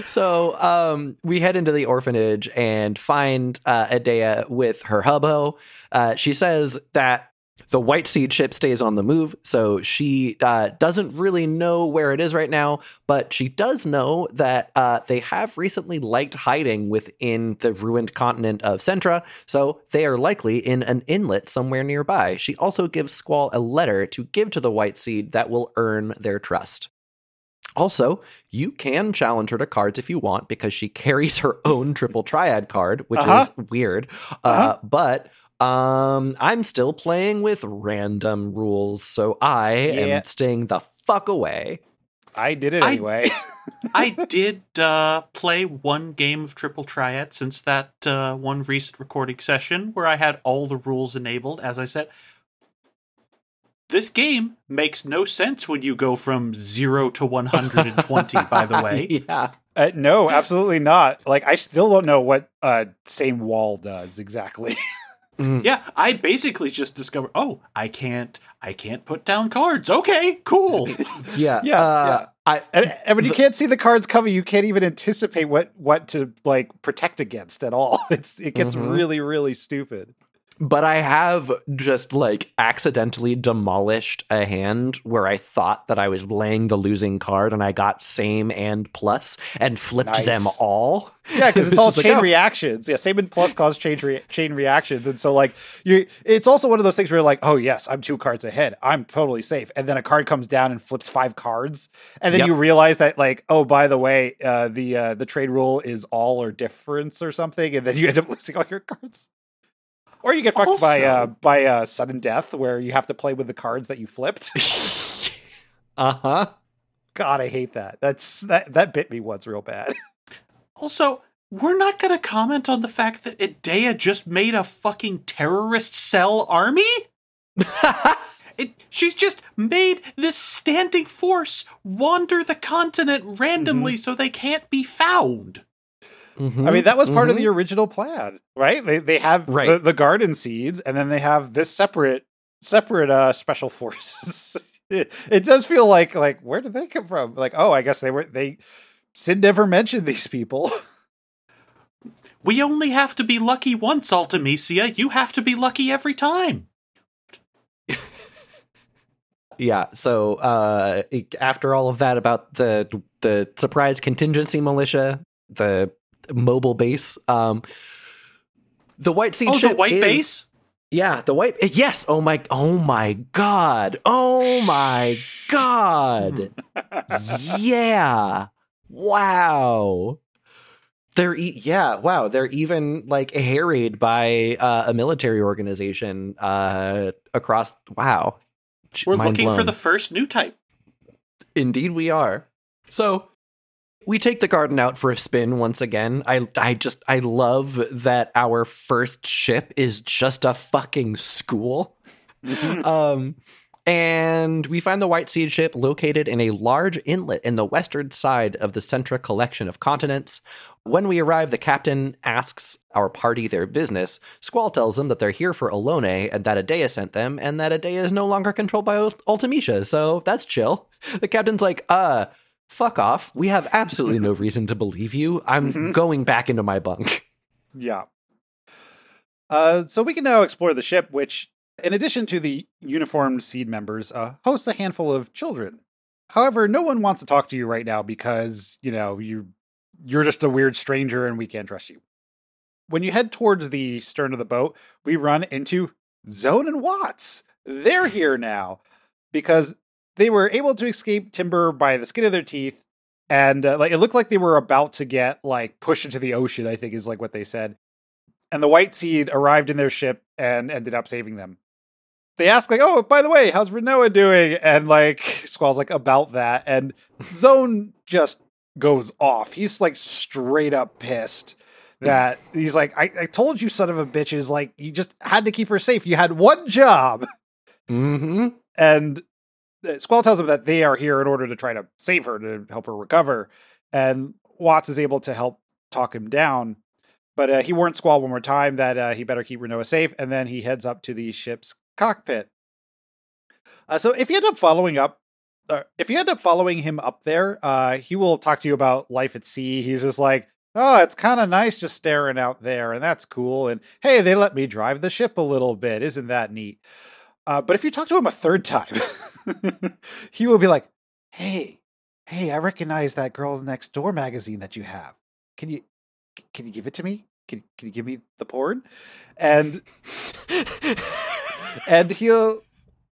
so um, we head into the orphanage and find uh, Edea with her hubbo. Uh, she says that the white seed ship stays on the move, so she uh, doesn't really know where it is right now, but she does know that uh, they have recently liked hiding within the ruined continent of Centra, so they are likely in an inlet somewhere nearby. She also gives Squall a letter to give to the white seed that will earn their trust. Also, you can challenge her to cards if you want because she carries her own triple triad card, which
Uh-huh.
is weird. Uh,
Uh-huh.
but um, I'm still playing with random rules, so I
Yeah.
am staying the fuck away.
I did it
I-
anyway.
I did uh, play one game of Triple Triad since that uh, one recent recording session where I had all the rules enabled. As I said, this game makes no sense when you go from zero to 120, by the way.
yeah.
Uh, no, absolutely not. Like, I still don't know what uh, same wall does exactly.
Mm.
Yeah, I basically just discovered, oh, I can't, I can't put down cards. Okay, cool.
Yeah.
Yeah,
uh, I,
And, and when you can't see the cards coming, you can't even anticipate what what to like protect against at all. It's it gets
Mhm.
really really stupid.
But I have just like accidentally demolished a hand where I thought that I was laying the losing card and I got same and plus and flipped
Nice.
them all.
Yeah, because it's all
just like,
chain
oh.
reactions. Yeah, same and plus cause chain re- chain reactions, and so like you, it's also one of those things where you're like, oh yes, I'm two cards ahead, I'm totally safe, and then a card comes down and flips five cards, and then
Yep.
you realize that like, oh by the way, uh, the uh, the trade rule is all or difference or something, and then you end up losing all your cards. Or you get fucked by uh,
Also-
by uh, sudden death, where you have to play with the cards that you flipped.
uh huh.
God, I hate that. That's that that bit me once real bad.
Also, we're not going to comment on the fact that Edea just made a fucking terrorist cell army? It, she's just made this standing force wander the continent randomly so they can't be found.
Mm-hmm.
I mean, that was part of the original plan, right? They they have
Right.
the, the garden seeds, and then they have this separate separate uh special forces. it, it does feel like like where did they come from? Like, oh, I guess they were they. Cid never mentioned these people.
We only have to be lucky once, Ultimecia. You have to be lucky every time.
Yeah. So uh, after all of that about the the surprise contingency militia, the mobile base, um, the white seed
Oh, the white
is-
base?
Yeah, the white. Yes. Oh my. Oh my god. Oh my god. yeah. Wow. They're e- yeah. Wow. They're even like harried by uh, a military organization uh, across. Wow.
We're
Mind
looking for the first new type.
Indeed, we are. So we take the garden out for a spin once again. I I just I love that our first ship is just a fucking school. um, and we find the White Seed ship located in a large inlet in the western side of the Centra collection of continents. When we arrive, the captain asks our party their business. Squall tells them that they're here for Ellone and that Edea sent them, and that Edea is no longer controlled by Ultimecia, so that's chill. The captain's like, uh, fuck off. We have absolutely no reason to believe you. I'm going back into my bunk.
Yeah. Uh, so we can now explore the ship, which, in addition to the uniformed seed members, uh, hosts a handful of children. However, no one wants to talk to you right now because you know you you're just a weird stranger and we can't trust you. When you head towards the stern of the boat, we run into Zone and Watts. They're here now because they were able to escape Timber by the skin of their teeth, and uh, like it looked like they were about to get like pushed into the ocean. I think is like what they said. And the White Seed arrived in their ship and ended up saving them. They ask like, "Oh, by the way, how's Rinoa doing?" And like Squall's like about that, and Zone just goes off. He's like straight up pissed that he's like, I, I told you, son of a bitches, like you just had to keep her safe. You had one job.
Mm-hmm.
And Squall tells him that they are here in order to try to save her, to help her recover. And Watts is able to help talk him down. But uh, he warns Squall one more time that uh, he better keep Rinoa safe. And then he heads up to the ship's cockpit. Uh, so if you end up following up uh, if you end up following him up there, uh, he will talk to you about life at sea. He's just like, oh, it's kind of nice just staring out there, and that's cool. And hey, they let me drive the ship a little bit. Isn't that neat? Uh, but if you talk to him a third time, he will be like, hey, hey, I recognize that girl next door magazine that you have. Can you can you give it to me? Can can you give me the porn? And and he'll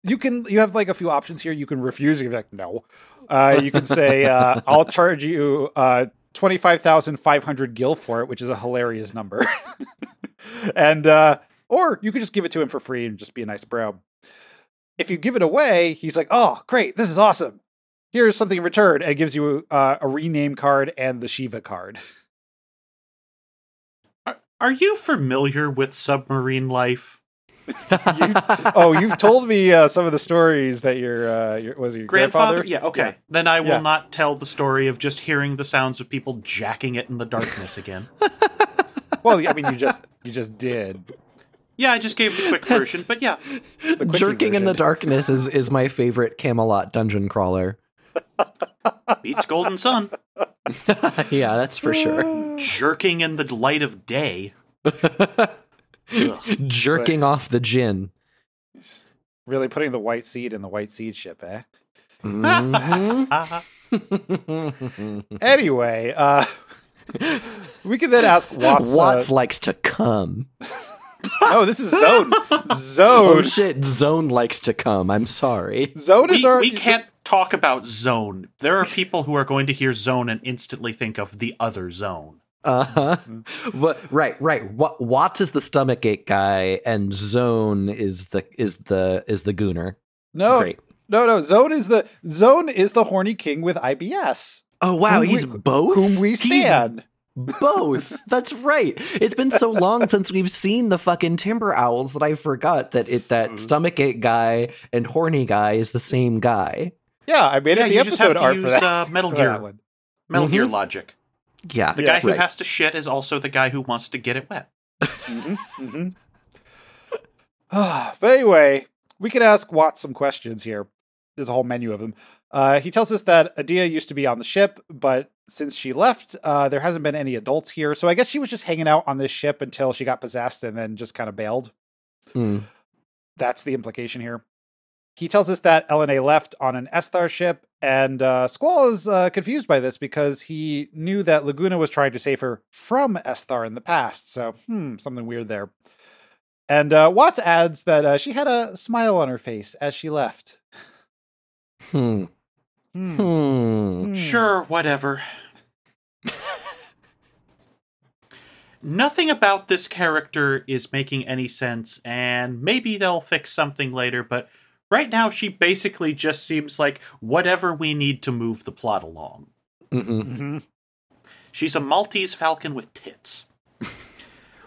you can you have like a few options here. You can refuse. You're like no. Uh, you can say uh, I'll charge you uh, twenty five thousand five hundred gil for it, which is a hilarious number. and uh, or you could just give it to him for free and just be a nice bro. If you give it away, he's like, "Oh, great! This is awesome. Here's something in return," and gives you uh, a rename card and the Shiva card.
Are, are you familiar with submarine life?
you, oh, you've told me uh, some of the stories that your, uh, your was it your grandfather?
grandfather? Yeah, okay.
Yeah.
Then I will
Yeah.
not tell the story of just hearing the sounds of people jacking it in the darkness again.
Well, I mean, you just you just did.
Yeah, I just gave the quick
That's-
version, but yeah.
The quickie
Jerking in the darkness is, is my favorite Camelot dungeon crawler.
Beats Golden Sun.
yeah, that's for sure.
Jerking in the light of day.
Jerking off the gin.
Really putting the white seed in the white seed ship, eh?
Mhm.
Ah,
Anyway, uh, we can then ask Watts.
Watts
uh,
likes to come.
Oh, this is Zone. Zone.
Oh
Zone.
shit, Zone likes to come. I'm sorry.
Zone is
we,
our.
we can't talk about zone. There are people who are going to hear zone and instantly think of the other zone.
Uh huh.
Mm-hmm.
But right, right. What? Watts is the stomach ache guy, and Zone is the is the is the gooner.
No,
Great.
no, no. Zone is the Zone is the horny king with IBS.
Oh wow,
Whom
he's
we-
both.
Whom we
He's
stand.
Both. That's right. It's been so long since we've seen the fucking timber owls that I forgot that it that stomach ache guy and horny guy is the same guy.
Yeah, I made
Yeah,
it the
you just have
episode
to
art
use
for that.
uh, Metal Gear.
that one.
Metal Gear
Mhm.
logic.
Yeah,
The
Yeah,
guy who
right.
has to shit is also the guy who wants to get it wet.
hmm but anyway, we could ask Watts some questions here. There's a whole menu of them. Uh, he tells us that Edea used to be on the ship, but since she left, uh, there hasn't been any adults here. So I guess she was just hanging out on this ship until she got possessed and then just kind of bailed.
Mm.
That's the implication here. He tells us that Ellone left on an Esthar ship, and uh, Squall is uh, confused by this because he knew that Laguna was trying to save her from Esthar in the past. So, hmm, something weird there. And uh, Watts adds that uh, she had a smile on her face as she left.
Hmm.
Hmm.
Hmm.
Hmm.
Sure, whatever. Nothing about this character is making any sense, and maybe they'll fix something later, but right now she basically just seems like whatever we need to move the plot along.
Mhm.
Mhm.
She's a Maltese falcon with tits.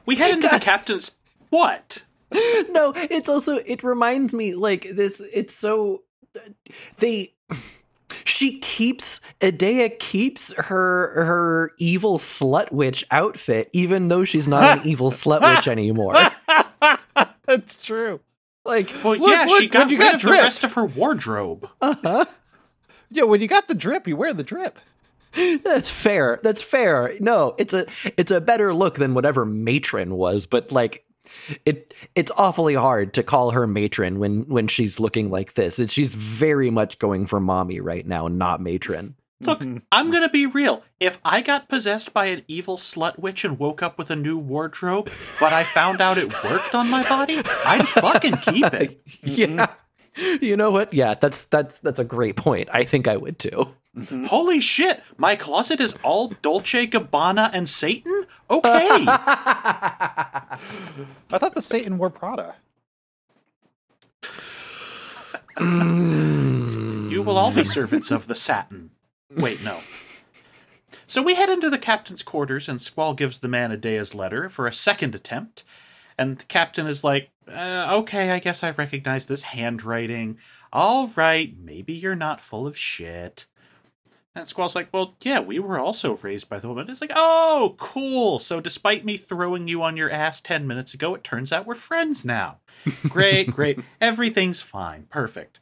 We head into the captain's. What?
no, it's also it reminds me like this. It's so they. She keeps Edea keeps her her evil slut witch outfit, even though she's not an evil slut witch anymore.
That's true.
Like,
Well,
Look,
yeah,
look,
she got
when you
rid
got
of the
drip.
rest of her wardrobe.
uh-huh.
Yeah, when you got the drip, you wear the drip.
That's fair. That's fair. No, it's a it's a better look than whatever matron was, but like it it's awfully hard to call her matron when when she's looking like this. It, she's very much going for mommy right now, not matron.
Look. I'm gonna be real. If I got possessed by an evil slut witch and woke up with a new wardrobe, but I found out it worked on my body, I'd fucking keep it.
Yeah. You know what? Yeah, that's that's that's a great point. I think I would too.
Holy shit, my closet is all Dolce Gabbana and Satan? Okay.
I thought the Satan wore Prada.
you will all be servants of the satin. Wait, no. So we head into the captain's quarters, and Squall gives the man a Edea's letter for a second attempt. And the captain is like, uh, okay, I guess I recognize this handwriting. All right, maybe you're not full of shit. And Squall's like, well, yeah, we were also raised by the woman. It's like, oh, cool. So despite me throwing you on your ass 10 minutes ago, it turns out we're friends now. Great, great. Everything's fine. Perfect.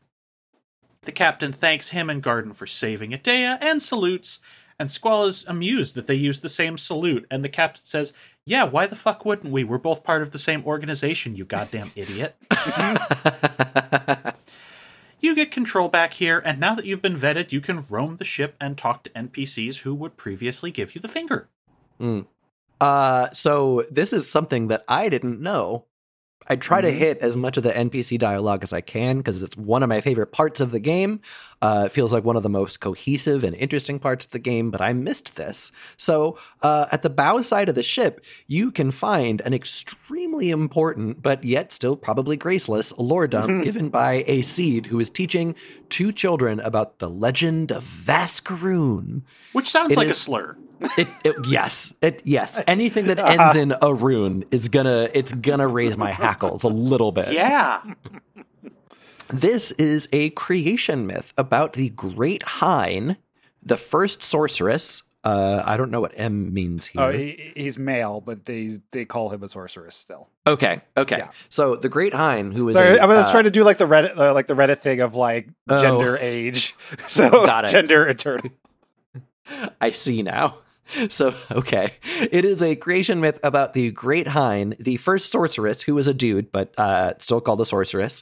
The captain thanks him and Garden for saving Edea and salutes, and Squall is amused that they use the same salute, and the captain says, Yeah, why the fuck wouldn't we? We're both part of the same organization, you goddamn idiot. You get control back here, and now that you've been vetted, you can roam the ship and talk to NPCs who would previously give you the finger.
Uh, so this is something that I didn't know. I try to
Mhm.
hit as much of the NPC dialogue as I can because it's one of my favorite parts of the game. Uh, it feels like one of the most cohesive and interesting parts of the game, but I missed this. So uh, at the bow side of the ship, you can find an extremely important, but yet still probably graceless lore dump given by a seed who is teaching two children about the legend of Vascaroon.
Which sounds
It
like a slur.
It, it yes, it yes. Anything that ends in a rune is gonna it's gonna raise my hackles a little bit.
Yeah.
This is a creation myth about the Great Hyne, the first sorceress. Uh, I don't know what M means here.
Oh, he, he's male, but they they call him a sorceress still.
okay, okay.
Yeah.
So the Great Hyne, who is
Sorry,
a,
I was
uh,
trying to do like the Reddit, uh, like the Reddit thing of like
Oh.
gender, age. So
Got it.
gender eternal.
I see now. So, okay. It is a creation myth about the Great Hyne, the first sorceress who was a dude, but uh, still called a sorceress,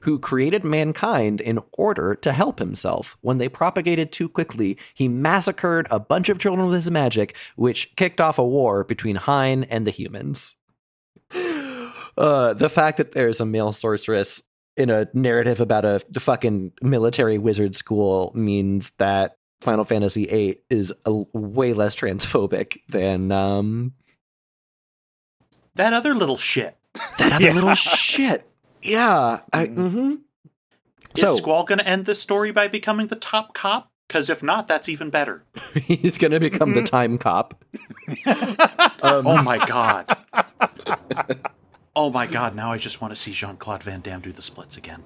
who created mankind in order to help himself. When they propagated too quickly, he massacred a bunch of children with his magic, which kicked off a war between Hyne and the humans. Uh, the fact that there's a male sorceress in a narrative about a fucking military wizard school means that Final Fantasy VIII is a, way less transphobic than um,
That other little shit.
that other
Yeah.
little shit. Yeah. I,
Mhm.
hmm
Is
So
Squall going to end this story by becoming the top cop? Because if not, that's even better.
he's going to become the time cop. Um,
Oh my god. oh my god, now I just want to see Jean Claude Van Damme do the splits again.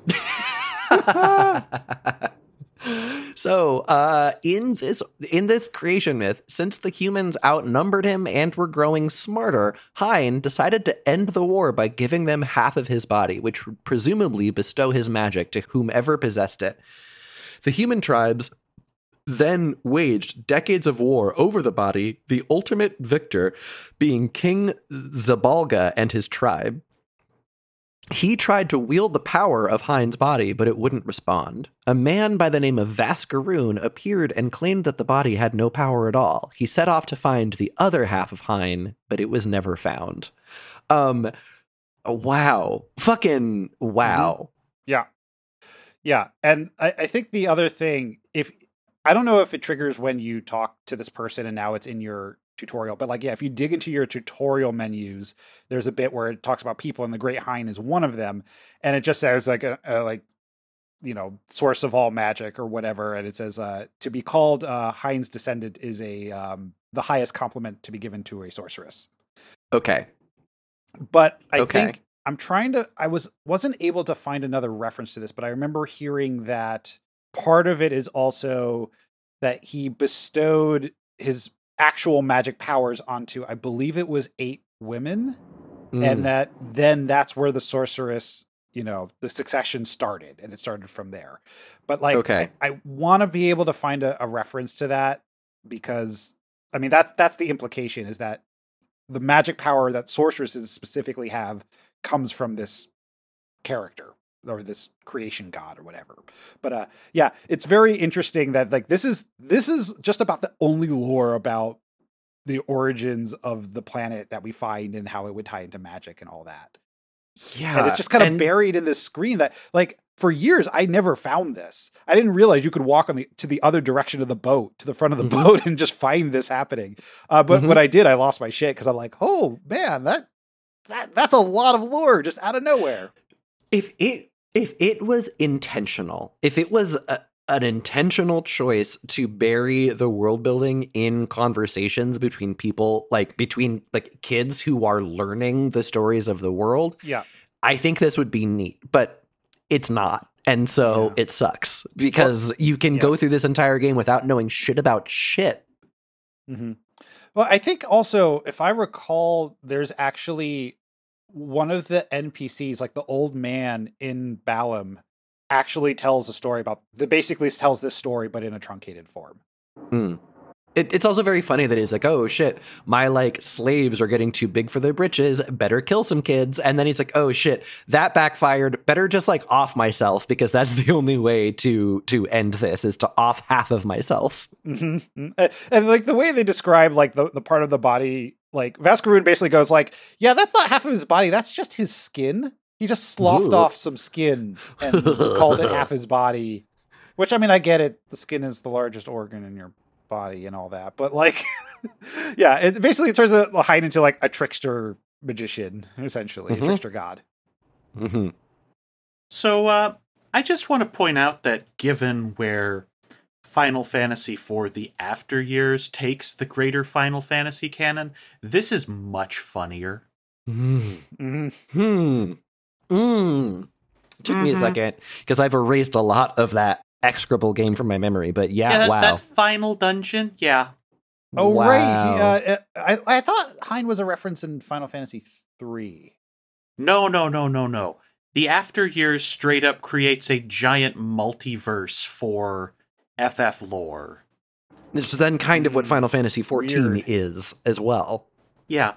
So uh, in this in this creation myth, since the humans outnumbered him and were growing smarter, Hyne decided to end the war by giving them half of his body, which would presumably bestow his magic to whomever possessed it. The human tribes then waged decades of war over the body, the ultimate victor being King Zabalga and his tribe. He tried to wield the power of Hyne's body, but it wouldn't respond. A man by the name of Vascaroon appeared and claimed that the body had no power at all. He set off to find the other half of Hyne, but it was never found. Um, wow. Fucking wow.
Yeah. Yeah. And I, I think the other thing, if I don't know if it triggers when you talk to this person and now it's in your tutorial, but like, yeah, if you dig into your tutorial menus, there's a bit where it talks about people and the Great Hyne is one of them. And it just says like a, a like, you know, source of all magic or whatever. And it says, uh, to be called uh, Hyne's descendant is a, um, the highest compliment to be given to a sorceress.
Okay.
But I
Okay.
think I'm trying to I was wasn't able to find another reference to this, but I remember hearing that part of it is also that he bestowed his actual magic powers onto I believe it was eight women
Mm.
and that then that's where the sorceress you know the succession started and it started from there but like
Okay.
i, I want to be able to find a, a reference to that because i mean that's that's the implication is that the magic power that sorceresses specifically have comes from this character or this creation god or whatever but uh yeah it's very interesting that like this is this is just about the only lore about the origins of the planet that we find and how it would tie into magic and all that
yeah,
and it's just kind of
and-
buried in this screen that like for years I never found this. I didn't realize you could walk on the to the other direction of the boat, to the front of the
Mhm.
boat and just find this happening. Uh, but
Mhm.
when I did, I lost my shit because I'm like, oh man, that that that's a lot of lore just out of nowhere.
if it if it was intentional if it was a, an intentional choice to bury the world building in conversations between people like between like kids who are learning the stories of the world
Yeah.
i think this would be neat but it's not and so
Yeah.
it sucks because you can go through this entire game without knowing shit about shit
Mm-hmm. Well, I think also, if I recall, there's actually one of the NPCs, like the old man in Balamb, actually tells a story about that basically tells this story, but in a truncated form.
Hmm. It, it's also very funny that he's like, "Oh shit, my like slaves are getting too big for their britches. Better kill some kids." And then he's like, "Oh shit, that backfired. Better just like off myself because that's the only way to to end this is to off half of myself."
Mhm. And, and, like the way they describe like the, the part of the body, like Vascaroon basically goes like, "Yeah, that's not half of his body. That's just his skin. He just sloughed
Ooh.
off some skin and called it half his body." Which I mean, I get it. The skin is the largest organ in your body and all that, but like, yeah, it basically turns a hide into like a trickster magician, essentially,
Mhm.
a trickster god.
Mhm.
So, uh, I just want to point out that given where Final Fantasy for The After Years takes the greater Final Fantasy canon, this is much funnier.
Mm.
hmm
Hmm. Mm. Took me a
Mhm.
second because I've erased a lot of that execrable game from my memory. But yeah,
that,
wow.
that final dungeon, yeah.
Oh
wow.
right, he, uh, I I thought Hyne was a reference in Final Fantasy three.
No, no, no, no, no. The After Years straight up creates a giant multiverse for FF lore.
It's then kind of what
Mm,
Final Fantasy XIV
weird.
is as well.
Yeah.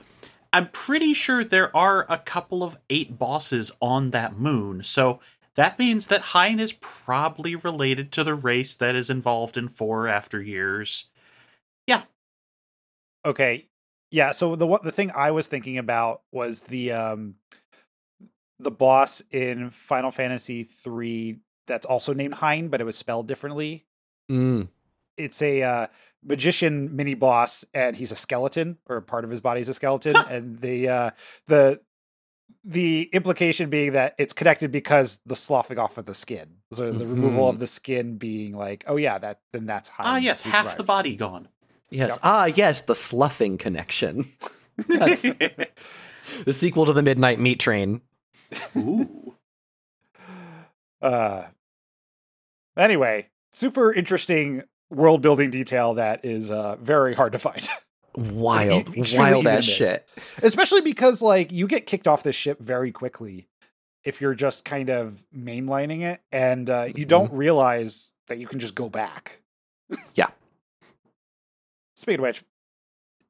I'm pretty sure there are a couple of eight bosses on that moon, so that means that Hyne is probably related to the race that is involved in four after years. Yeah.
Okay. Yeah, so the the thing I was thinking about was the um the boss in Final Fantasy 3 that's also named Hein, but it was spelled differently.
Mm.
It's a uh, magician mini boss, and he's a skeleton, or part of his body is a skeleton, and the uh, the the implication being that it's connected because the sloughing off of the skin, so the removal
Mhm.
of the skin being like, oh yeah, that then that's Hein.
ah, yes, half
right.
the body gone.
Yes.
Yep.
Ah, yes, the sloughing connection. That's the sequel to the Midnight Meat Train.
Ooh.
Uh, anyway, super interesting world building detail that is uh, very hard to find,
Wild, wild ass shit.
especially because like you get kicked off this ship very quickly if you're just kind of mainlining it, and uh, you
Mhm.
don't realize that you can just go back.
Yeah.
Of which.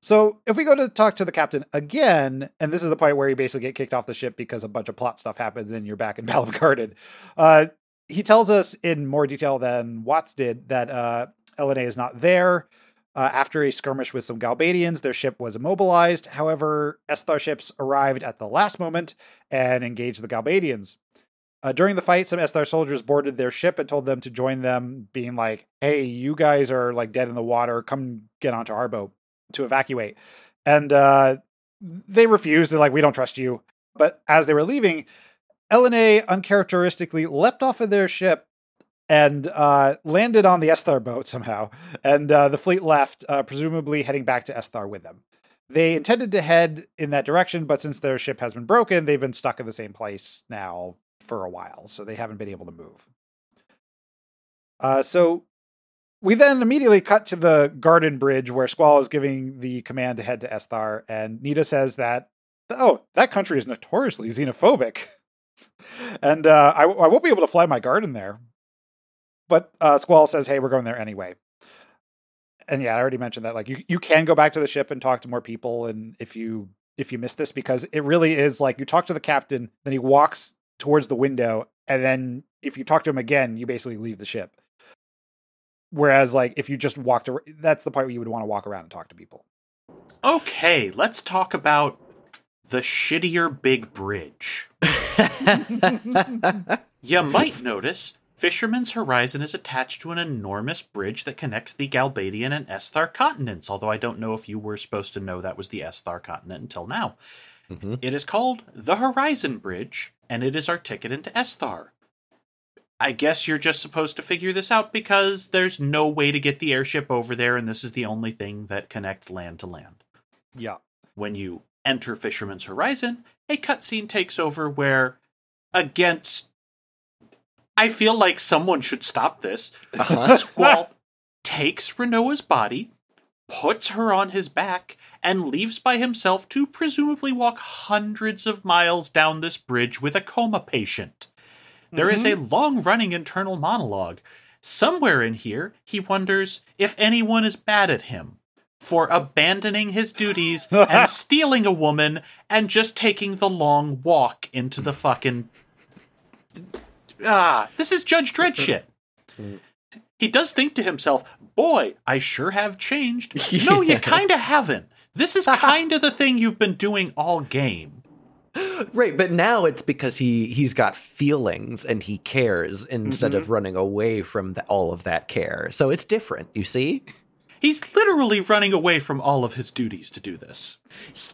So if we go to talk to the captain again, and this is the point where you basically get kicked off the ship because a bunch of plot stuff happens and you're back in Balamb Garden. Uh, he tells us in more detail than Watts did that uh, Ellone is not there. Uh, after a skirmish with some Galbadians, their ship was immobilized. However, Esthar ships arrived at the last moment and engaged the Galbadians. Uh, during the fight, some Esthar soldiers boarded their ship and told them to join them, being like, "Hey, you guys are like dead in the water. Come get onto our boat to evacuate." And uh, they refused. They're like, "We don't trust you." But as they were leaving, Ellone uncharacteristically leapt off of their ship and uh, landed on the Esthar boat somehow. And uh, the fleet left, uh, presumably heading back to Esthar with them. they intended to head in that direction, but since their ship has been broken, they've been stuck in the same place now for a while, so they haven't been able to move. Uh, so we then immediately cut to the garden bridge where Squall is giving the command to head to Esthar, and Nida says that, oh, that country is notoriously xenophobic. and uh, I, I won't be able to fly my garden there. But uh, Squall says, hey, we're going there anyway. And yeah, I already mentioned that. Like you, you can go back to the ship and talk to more people, and if you if you miss this, because it really is like you talk to the captain, then he walks towards the window, and then if you talk to him again, you basically leave the ship. Whereas, like, if you just walked, ar- that's the part where you would want to walk around and talk to people.
Okay, let's talk about the shittier big bridge. You might notice Fisherman's Horizon is attached to an enormous bridge that connects the Galbadian and Esthar continents, although I don't know if you were supposed to know that was the Esthar continent until now.
Mhm.
It is called the Horizon Bridge, and it is our ticket into Esthar. I guess you're just supposed to figure this out because there's no way to get the airship over there, and this is the only thing that connects land to land.
Yeah.
When you enter Fisherman's Horizon, a cutscene takes over where, against. I feel like someone should stop this.
Uh-huh.
Squall takes Rinoa's body, puts her on his back, and leaves by himself to presumably walk hundreds of miles down this bridge with a coma patient. There is a long running internal monologue. Somewhere in here, he wonders if anyone is mad at him for abandoning his duties and stealing a woman and just taking the long walk into the fucking. Ah, this is Judge Dredd shit. He does think to himself, boy, I sure have changed. No, you kind of haven't. This is kind of the thing you've been doing all game.
Right, but now it's because he he's got feelings and he cares instead of running away from the, all of that care. So it's different. You see?
He's literally running away from all of his duties to do this.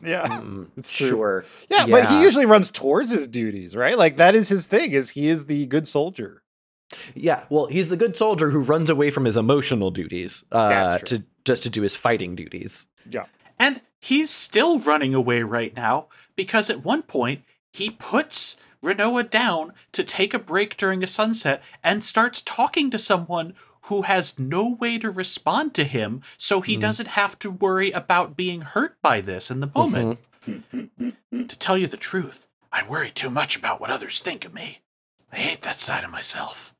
Yeah. it's true.
Sure.
Yeah, but he usually runs towards his duties, right? Like that is his thing, is he is the good soldier.
Yeah, well, he's the good soldier who runs away from his emotional duties uh, to just to do his fighting duties.
Yeah.
And he's still running away right now because at one point he puts Rinoa down to take a break during a sunset and starts talking to someone who has no way to respond to him, so he hmm. doesn't have to worry about being hurt by this in the mm-hmm. moment. to tell you the truth, I worry too much about what others think of me. I hate that side of myself.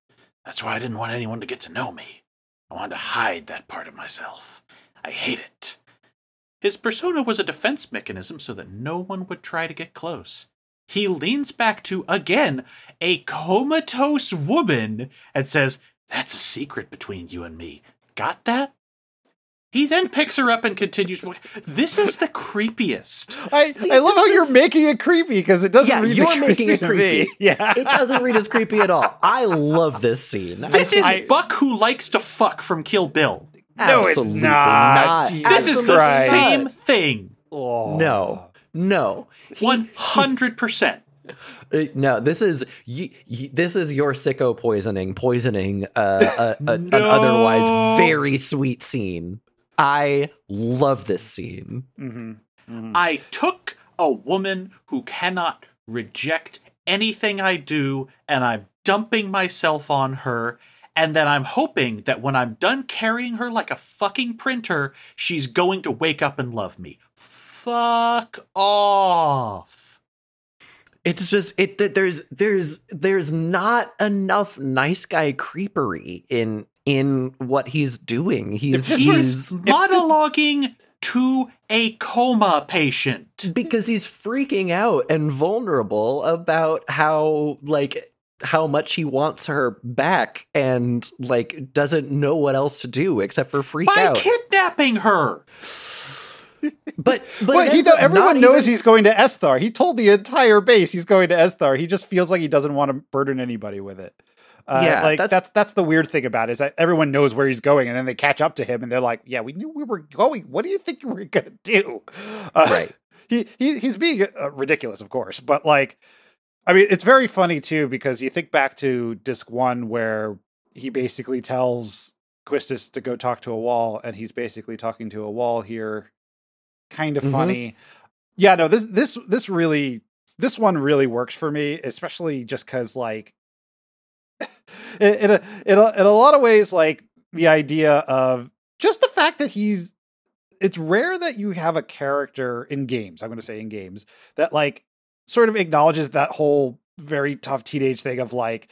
That's why I didn't want anyone to get to know me. I wanted to hide that part of myself. I hate it. His persona was a defense mechanism so that no one would try to get close. He leans back to, again, a comatose woman and says, That's a secret between you and me. Got that? He then picks her up and continues. This is the creepiest.
I,
See,
I love how you're making it creepy because it doesn't
Yeah,
read
you're making it creepy.
Yeah.
It doesn't read as creepy at all. I love this scene.
This is
I-
Buck who likes to fuck from Kill Bill.
No, it's
Absolutely
not. Jesus
This is the
Christ.
same thing.
Oh.
No, no.
100%.
Uh, no, this is y- y- this is your sicko poisoning, poisoning uh, a, a, an otherwise very sweet scene. I love this scene.
Mhm. Mhm.
I took a woman who cannot reject anything I do, and I'm dumping myself on her. And then I'm hoping that when I'm done carrying her like a fucking printer, she's going to wake up and love me. Fuck off.
It's just it. th- There's there's there's not enough nice guy creepery in in what he's doing. He's he's
Monologuing to a coma patient.
because he's freaking out and vulnerable about how like how much he wants her back and like doesn't know what else to do except for freak
By
out.
kidnapping her.
But but
Well, he everyone knows
even-
he's going to Esthar. He told the entire base he's going to Esthar. He just feels like he doesn't want to burden anybody with it. Uh,
Yeah,
like
that's-
that's, that's the weird thing about it is that everyone knows where he's going, and then they catch up to him, and they're like, "Yeah, we knew we were going. What do you think you were gonna do?" Uh,
right.
he, he he's being uh, ridiculous, of course, but like, I mean, it's very funny too because you think back to disc one where he basically tells Quistis to go talk to a wall, and he's basically talking to a wall here kind of
Mhm.
funny. Yeah, no, this this this really this one really works for me, especially just because like in, in a in a in a lot of ways, like the idea of just the fact that he's it's rare that you have a character in games, I'm gonna say in games, that like sort of acknowledges that whole very tough teenage thing of like,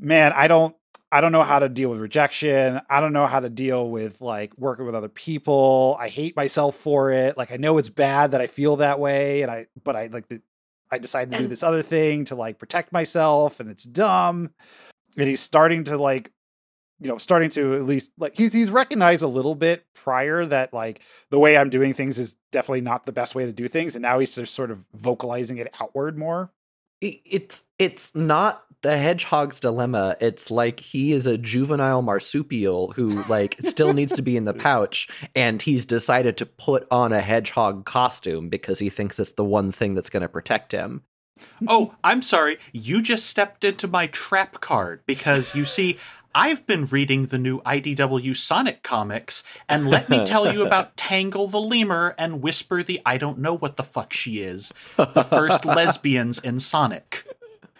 man, I don't I don't know how to deal with rejection. I don't know how to deal with like working with other people. I hate myself for it. Like I know it's bad that I feel that way and I but I like the I decided to do this other thing to like protect myself and it's dumb. And he's starting to like you know, starting to at least like he's he's recognized a little bit prior that like the way I'm doing things is definitely not the best way to do things, and now he's just sort of vocalizing it outward more.
It's it's not the hedgehog's dilemma. It's like he is a juvenile marsupial who like still needs to be in the pouch, and he's decided to put on a hedgehog costume because he thinks it's the one thing that's going to protect him.
Oh, I'm sorry. You just stepped into my trap card because you see, I've been reading the new IDW Sonic comics, and let me tell you about Tangle the Lemur and Whisper the I don't know what the fuck she is, the first lesbians in Sonic.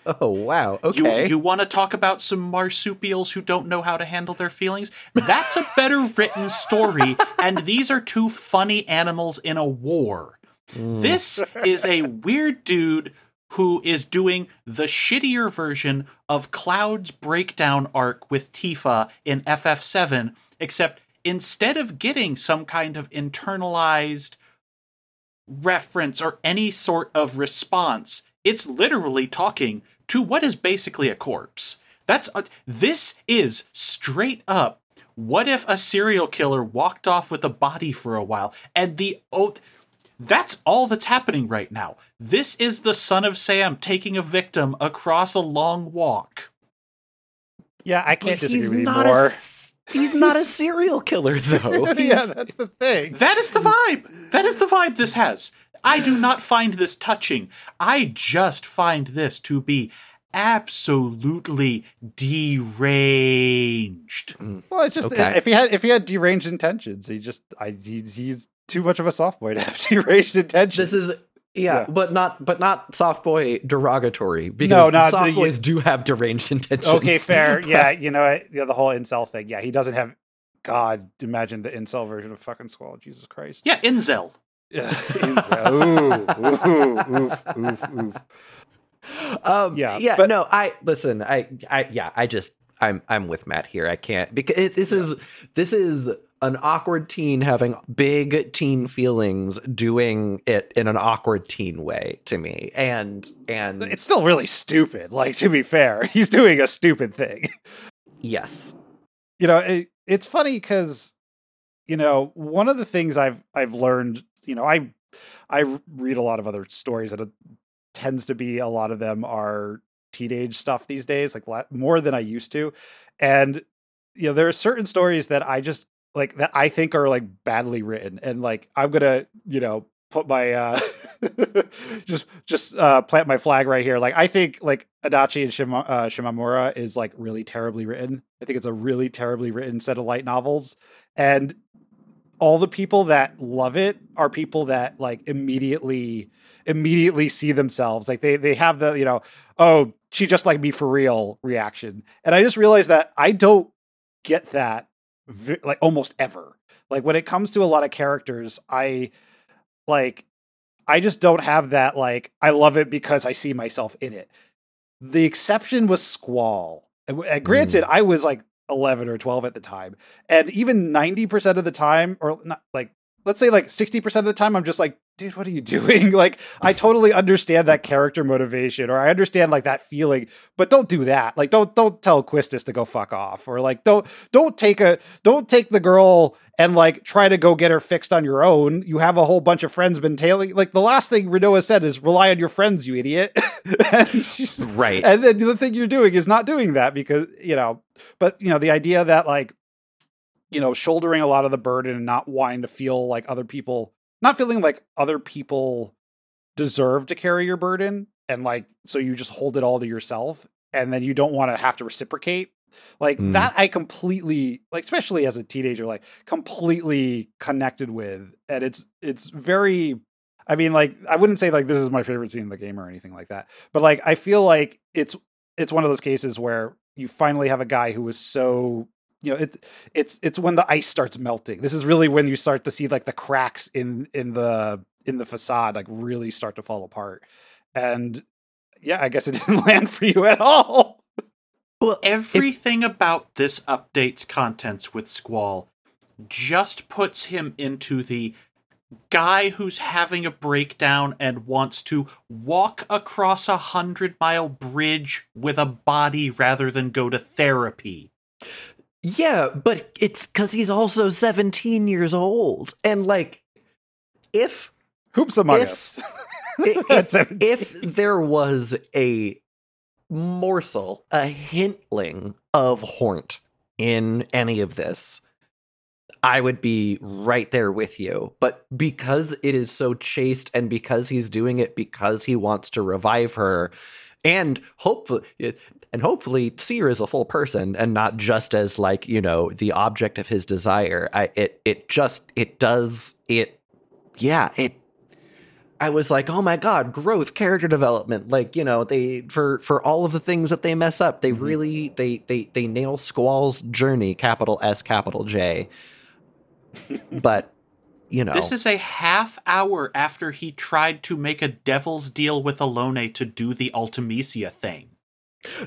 Oh wow!
You,
Okay.
you want to talk about some marsupials who don't know how to handle their feelings? That's a better written story, and these are two funny animals in a war.
Mm.
This is a weird dude who is doing the shittier version of Cloud's breakdown arc with Tifa in FF7, except instead of getting some kind of internalized reference or any sort of response, it's literally talking to what is basically a corpse. That's a, this is straight up. What if a serial killer walked off with a body for a while and the oh, that's all that's happening right now. This is the son of Sam taking a victim across a long walk.
Yeah, I can't
But
disagree
he's
with you
not
more.
A, s- he's not a serial killer though.
yeah, that's the thing.
That is the vibe. That is the vibe this has. I do not find this touching. I just find this to be absolutely deranged.
Well, it's just
Okay.
if he had if he had deranged intentions, he just I he, he's too much of a soft boy to have deranged intentions.
This is yeah,
Yeah.
but not but not soft boy derogatory because
not
soft
the-
boys do have deranged intentions.
okay, fair. Yeah, you know, what? yeah, the whole incel thing. Yeah, he doesn't have. God, imagine the incel version of fucking Squall. Jesus Christ.
Yeah, Inzel.
Yeah, incel. Ooh, ooh, oof, oof, oof.
Um,
Yeah,
yeah, yeah.
but-
no, I listen. I, I, yeah, I just, I'm, I'm with Matt here. I can't because it, this is, this is an awkward teen having big teen feelings, doing it in an awkward teen way to me, and and
It's still really stupid. Like to be fair, he's doing a stupid thing.
yes,
you know it, it's funny because you know one of the things i've i've learned you know i i read a lot of other stories and it tends to be a lot of them are teenage stuff these days like more than i used to and you know there are certain stories that i just like that i think are like badly written and like i'm gonna you know put my uh just just uh plant my flag right here. Like i think like adachi and Shima, uh, shimamura is like really terribly written. I think it's a really terribly written set of light novels and all the people that love it are people that like immediately immediately see themselves. Like they they have the you know oh she just like me for real reaction. And i just realized that i don't get that vi- like almost ever. Like when it comes to a lot of characters i like i just don't have that like i love it because i see myself in it. The exception was squall. And, and uh, granted mm. i was like 11 or 12 at the time and even 90% of the time or not like let's say like 60% of the time i'm just like dude what are you doing? Like i totally understand that character motivation or i understand like that feeling but don't do that. Like don't don't tell quistis to go fuck off or like don't don't take a don't take the girl and like try to go get her fixed on your own. You have a whole bunch of friends been tailing like the last thing Rinoa said is rely on your friends you idiot. And,
right.
and then the thing you're doing is not doing that because you know but you know the idea that like you know shouldering a lot of the burden and not wanting to feel like other people not feeling like other people deserve to carry your burden and like so you just hold it all to yourself and then you don't want to have to reciprocate Like
Mm.
that I completely like especially as a teenager like completely connected with and it's it's very I mean like I wouldn't say like this is my favorite scene in the game or anything like that. But like I feel like it's it's one of those cases where you finally have a guy who was so you know it it's it's when the ice starts melting. This is really when you start to see like the cracks in in the in the facade like really start to fall apart. And yeah, I guess it didn't land for you at all.
Well,
Everything about this update's contents with Squall just puts him into the guy who's having a breakdown and wants to walk across a hundred mile bridge with a body rather than go to therapy.
Yeah, but it's because he's also 17 years old. And like, if
Hoops among
If-
us.
if, if there was a morsel, a hintling of Hornt in any of this, I would be right there with you. But because it is so chaste and because he's doing it because he wants to revive her, and hopefully and hopefully Seer is a full person and not just as like, you know, the object of his desire. I it it just it does it yeah, it I was like, "Oh my god, growth, character development." Like, you know, they for for all of the things that they mess up, they
Mhm.
really they they they nail Squall's journey, capital S, capital J. but, you know,
This is a half hour after he tried to make a devil's deal with Ellone to do the Ultimecia thing.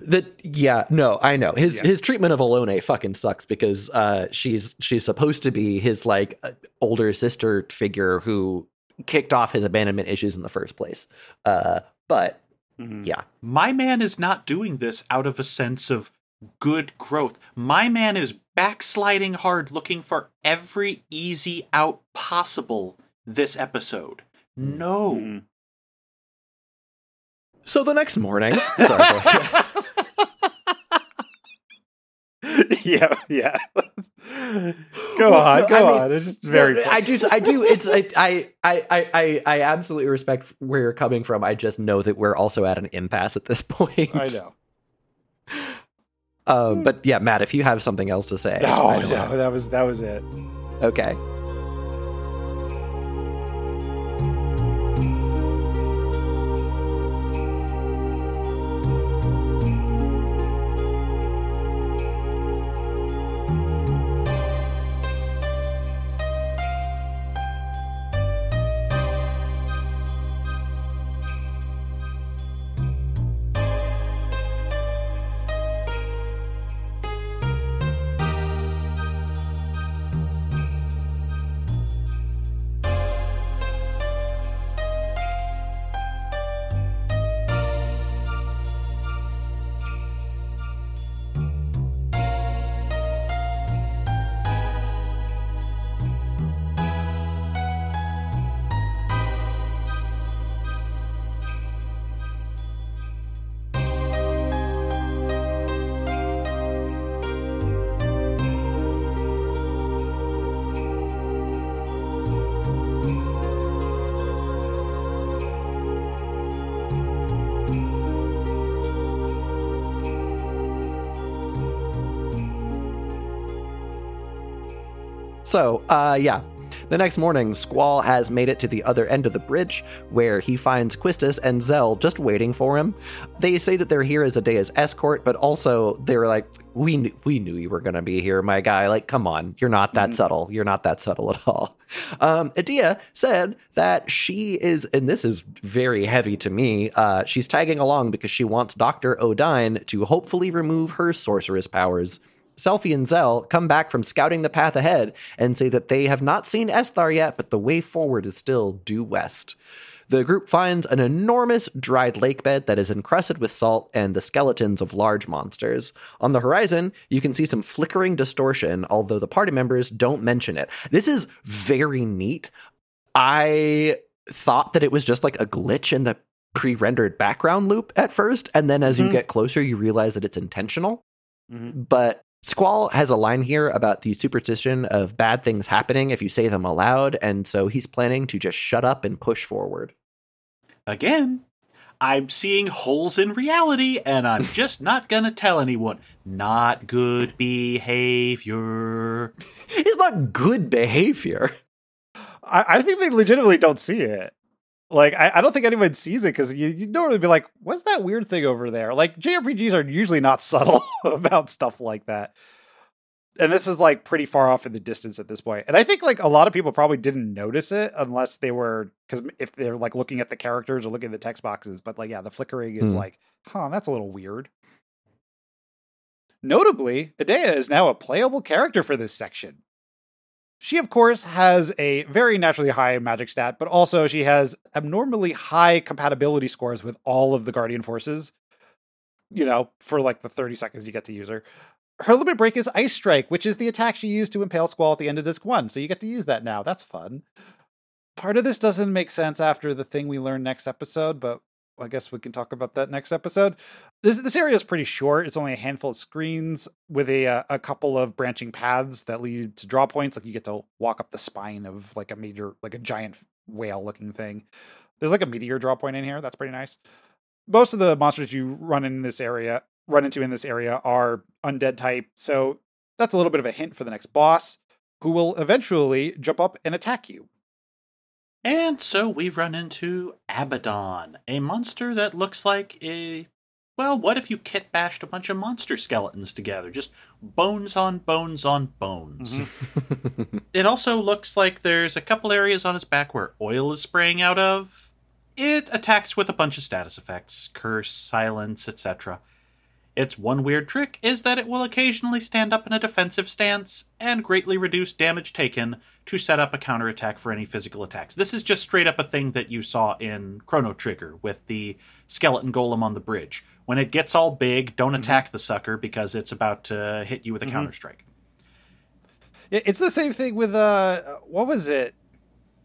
The yeah, no, I know his
Yeah.
his treatment of Ellone fucking sucks because uh, she's she's supposed to be his like uh, older sister figure who kicked off his abandonment issues in the first place. Uh, but
Mhm.
yeah,
My man is not doing this out of a sense of good growth. My man is backsliding hard, looking for every easy out possible this episode. No.
Mhm.
so the next morning, sorry,
yeah, yeah. go
Well,
on, go
I mean,
on. It's just very.
No, I do. I do. It's. I, I. I. I. I absolutely respect where you're coming from. I just know that we're also at an impasse at this point.
I know.
Um, but yeah, Matt, if you have something else to say,
No,
I don't know.
no, that was that was it.
Okay. So, uh, yeah. The next morning, Squall has made it to the other end of the bridge, where he finds Quistis and Zell just waiting for him. They say that they're here as Edea's escort, but also they're like, "We knew, we knew you were going to be here, my guy. Like, come on, you're not that
Mhm.
subtle. You're not that subtle at all." Um, Adea said that she is, and this is very heavy to me. Uh, she's tagging along because she wants Doctor Odine to hopefully remove her sorceress powers. Selphie and Zell come back from scouting the path ahead and say that they have not seen Esthar yet, but the way forward is still due west. The group finds an enormous dried lake bed that is encrusted with salt and the skeletons of large monsters. On the horizon, you can see some flickering distortion, although the party members don't mention it. This is very neat. I thought that it was just like a glitch in the pre rendered background loop at first, and then as you
Mhm.
get closer, you realize that it's intentional
Mhm.
but Squall has a line here about the superstition of bad things happening if you say them aloud, and so he's planning to just shut up and push forward.
Again, I'm seeing holes in reality and I'm just not gonna tell anyone. Not good behavior.
It's not good behavior.
I, I think they legitimately don't see it. Like, I, I don't think anyone sees it because you, you normally be like, what's that weird thing over there? Like, JRPGs are usually not subtle about stuff like that. And this is like pretty far off in the distance at this point. And I think like a lot of people probably didn't notice it unless they were, because if they're like looking at the characters or looking at the text boxes. But like, yeah, the flickering is
Hmm.
like, huh, that's a little weird. Notably, Edea is now a playable character for this section. She, of course, has a very naturally high magic stat, but also she has abnormally high compatibility scores with all of the Guardian forces. You know, for like the 30 seconds you get to use her. Her limit break is Ice Strike, which is the attack she used to impale Squall at the end of Disc 1. So you get to use that now. That's fun. Part of this doesn't make sense after the thing we learn next episode, but I guess we can talk about that next episode. This this area is pretty short. It's only a handful of screens with a uh, a couple of branching paths that lead to draw points. Like you get to walk up the spine of like a major, like a giant whale looking thing. There's like a meteor draw point in here. That's pretty nice. Most of the monsters you run in this area run into in this area are undead type, so that's a little bit of a hint for the next boss, who will eventually jump up and attack you.
And so we run into Abaddon, a monster that looks like a. Well, what if you kit bashed a bunch of monster skeletons together? Just bones on bones on bones. Mm-hmm. It also looks like there's a couple areas on its back where oil is spraying out of. It attacks with a bunch of status effects curse, silence, etc. Its one weird trick is that it will occasionally stand up in a defensive stance and greatly reduce damage taken to set up a counterattack for any physical attacks. This is just straight up a thing that you saw in Chrono Trigger with the skeleton golem on the bridge. When it gets all big, don't attack the sucker because it's about to hit you with a
Mhm.
counter strike.
Yeah, It's the same thing with uh what was it?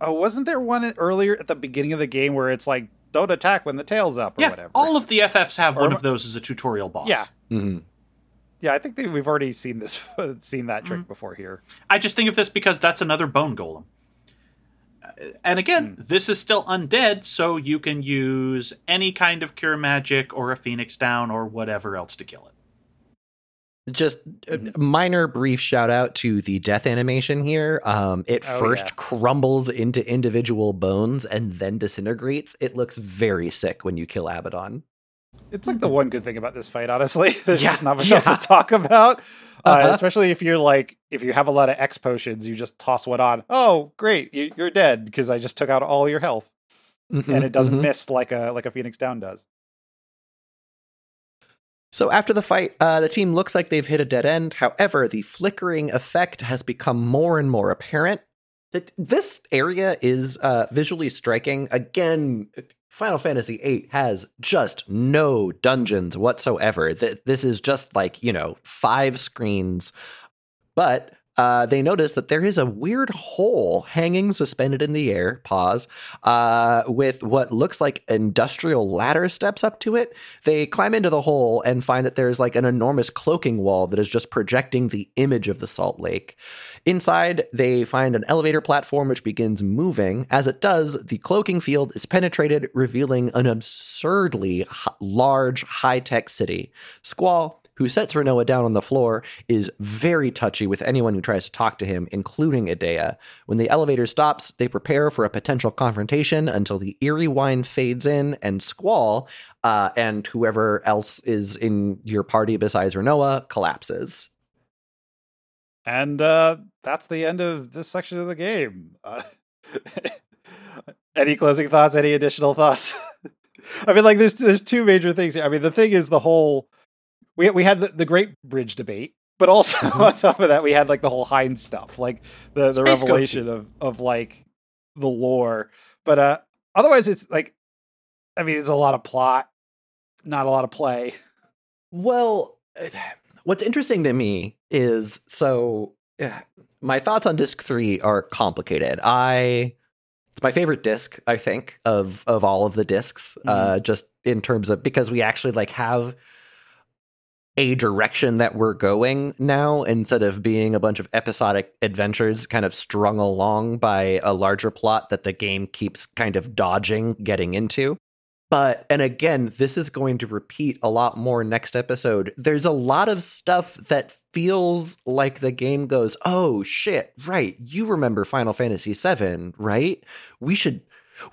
Oh, wasn't there one earlier at the beginning of the game where it's like don't attack when the tail's up or
Yeah,
whatever?
all of the FFs have
Or
one of those as a tutorial boss.
Yeah.
Mhm.
yeah, I think that we've already seen this seen that
Mm.
trick before here.
I just think of this because that's another bone golem. Uh, And again, this is still undead, so you can use any kind of cure magic or a phoenix down or whatever else to kill it.
Just a minor brief shout out to the death animation here. Um, it
Oh,
first
yeah.
crumbles into individual bones and then disintegrates. It looks very sick when you kill Abaddon.
It's like the one good thing about this fight, honestly. There's
Yeah,
just not much
yeah.
else to talk about. Uh,
Uh-huh.
Especially if you're like, if you have a lot of X potions, you just toss one on. Oh, great, you- you're dead because I just took out all your health, and it doesn't
Mhm.
miss like a like a Phoenix Down does.
So after the fight, uh, the team looks like they've hit a dead end. However, the flickering effect has become more and more apparent. This area is uh, visually striking. Again, Final Fantasy VIII has just no dungeons whatsoever. This is just like, you know, five screens. But uh, they notice that there is a weird hole hanging suspended in the air, pause, uh, with what looks like industrial ladder steps up to it. They climb into the hole and find that there's like an enormous cloaking wall that is just projecting the image of the salt lake. Inside, they find an elevator platform which begins moving. As it does, the cloaking field is penetrated, revealing an absurdly large, high tech city. Squall, who sets Rinoa down on the floor, is very touchy with anyone who tries to talk to him, including Edea. When the elevator stops, they prepare for a potential confrontation until the eerie whine fades in, and Squall uh, and whoever else is in your party besides Rinoa collapses.
And uh, that's the end of this section of the game. Uh, any closing thoughts? Any additional thoughts? I mean, like, there's there's two major things. Here. I mean, the thing is the whole we we had the, the great bridge debate, but also on top of that, we had like the whole Hyne's stuff, like the the
Space
revelation of of like the lore. But uh, otherwise, it's like, I mean, it's a lot of plot, not a lot of play.
Well, what's interesting to me is so eh, my thoughts on disc 3 are complicated. I it's my favorite disc, I think, of of all of the discs uh just in terms of because we actually like have a direction that we're going now instead of being a bunch of episodic adventures kind of strung along by a larger plot that the game keeps kind of dodging getting into. but and again this is going to repeat a lot more next episode there's a lot of stuff that feels like the game goes oh shit right you remember final fantasy 7 right we should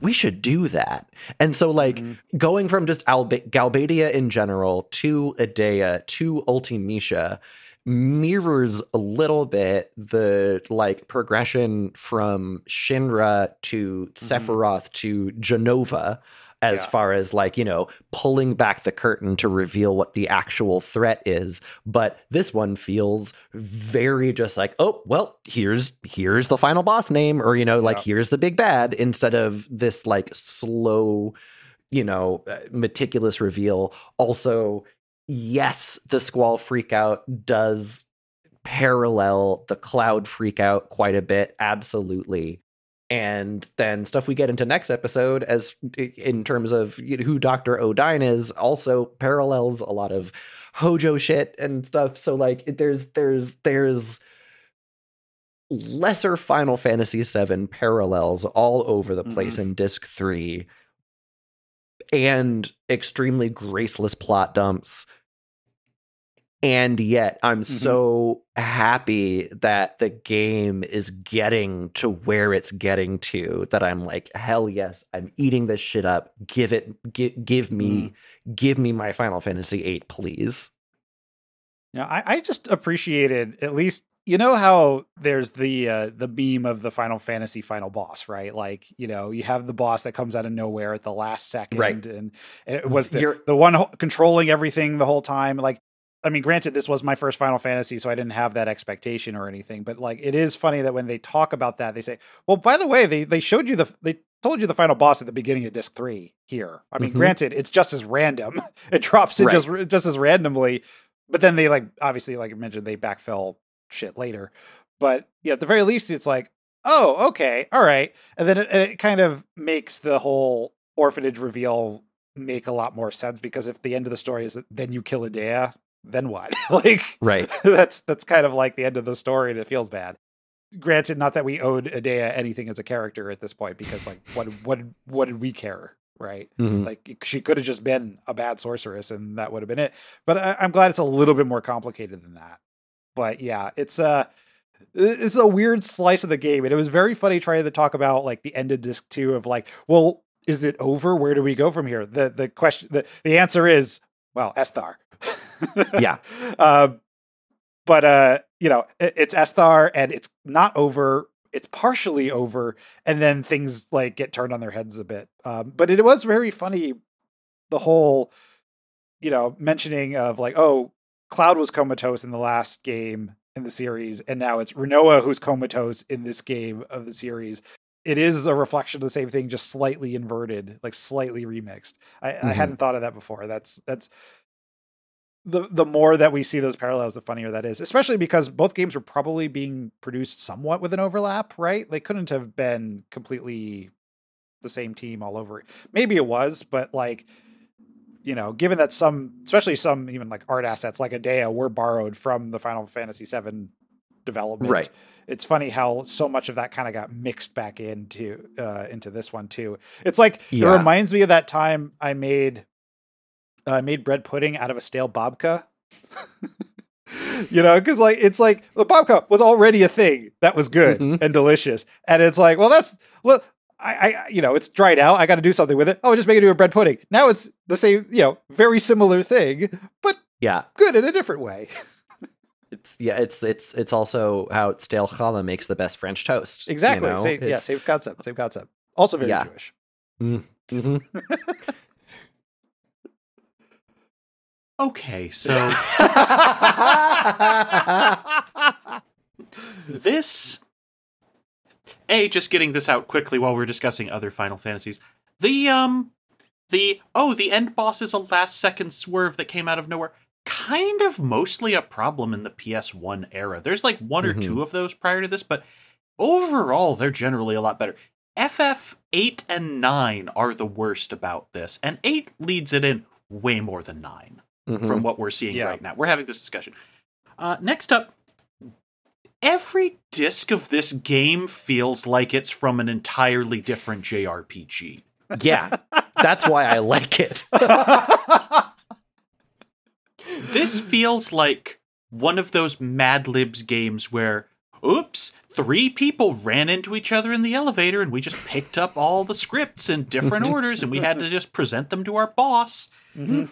we should do that and so like mm-hmm. going from just Alba- galbadia in general to Edea to ultimecia mirrors a little bit the like progression from shinra to mm-hmm. sephiroth to jenova as yeah. far as like you know pulling back the curtain to reveal what the actual threat is but this one feels very just like oh well here's here's the final boss name or you know like yeah. here's the big bad instead of this like slow you know uh, meticulous reveal also yes the squall freakout does parallel the cloud freakout quite a bit absolutely and then stuff we get into next episode as in terms of who Dr. Odine is also parallels a lot of Hojo shit and stuff so like there's there's there's lesser Final Fantasy 7 parallels all over the place mm-hmm. in disc 3 and extremely graceless plot dumps and yet I'm mm-hmm. so happy that the game is getting to where it's getting to that I'm like, hell yes, I'm eating this shit up. Give it, give, give me, mm. give me my Final Fantasy VIII, please.
Yeah, I, I just appreciated at least you know how there's the uh, the beam of the Final Fantasy final boss, right? Like you know you have the boss that comes out of nowhere at the last second,
right.
and, and it was the the one controlling everything the whole time. Like I mean, granted, this was my first Final Fantasy, so I didn't have that expectation or anything. But like, it is funny that when they talk about that, they say, "Well, by the way, they they showed you the they told you the final boss at the beginning of disc three here." I mean, mm-hmm. granted, it's just as random; it drops in right. just just as randomly. But then they like obviously, like I mentioned, they backfill shit later. But yeah, at the very least, it's like, oh, okay, all right, and then it, it kind of makes the whole orphanage reveal make a lot more sense because if the end of the story is that then you kill Edea, then what? like,
right?
That's that's kind of like the end of the story, and it feels bad. Granted, not that we owed Edea anything as a character at this point, because like, what what what did we care, right? Mm-hmm. Like, she could have just been a bad sorceress, and that would have been it. But I, I'm glad it's a little bit more complicated than that. But yeah, it's a. Uh, it's a weird slice of the game, and it was very funny trying to talk about like the end of disc two of like, well, is it over? Where do we go from here? The the question the, the answer is well, Esthar.
yeah.
Uh, but uh, you know, it, it's Esthar and it's not over. It's partially over, and then things like get turned on their heads a bit. Um, but it was very funny, the whole, you know, mentioning of like, oh, Cloud was comatose in the last game in the series, and now it's Rinoa who's comatose in this game of the series. It is a reflection of the same thing, just slightly inverted, like slightly remixed. I, mm-hmm. I hadn't thought of that before. That's that's the the more that we see those parallels, the funnier that is. Especially because both games were probably being produced somewhat with an overlap, right? They couldn't have been completely the same team all over. Maybe it was, but like you know, given that some, especially some even like art assets like Edea were borrowed from the Final Fantasy VII development,
right?
It's funny how so much of that kind of got mixed back into uh, into this one too. It's like yeah. it reminds me of that time I made uh, I made bread pudding out of a stale babka. you know, because like it's like the babka was already a thing that was good mm-hmm. and delicious, and it's like, well, that's well, I, I, you know, it's dried out. I got to do something with it. Oh, just make it into a bread pudding. Now it's the same, you know, very similar thing, but
yeah,
good in a different way.
it's yeah, it's it's it's also how stale challah makes the best French toast.
Exactly. You know? same, yeah, same concept. Same concept. Also very yeah. Jewish.
Mm, mm-hmm.
Okay, so this a just getting this out quickly while we're discussing other Final Fantasies. The um the oh the end boss is a last second swerve that came out of nowhere. Kind of mostly a problem in the PS1 era. There's like one mm-hmm. or two of those prior to this, but overall they're generally a lot better. FF 8 and 9 are the worst about this, and 8 leads it in way more than 9 mm-hmm. from what we're seeing yeah. right now. We're having this discussion. Uh, next up, every disc of this game feels like it's from an entirely different JRPG.
Yeah. That's why I like it.
this feels like one of those Mad Libs games where, oops, three people ran into each other in the elevator and we just picked up all the scripts in different orders and we had to just present them to our boss.
Mhm.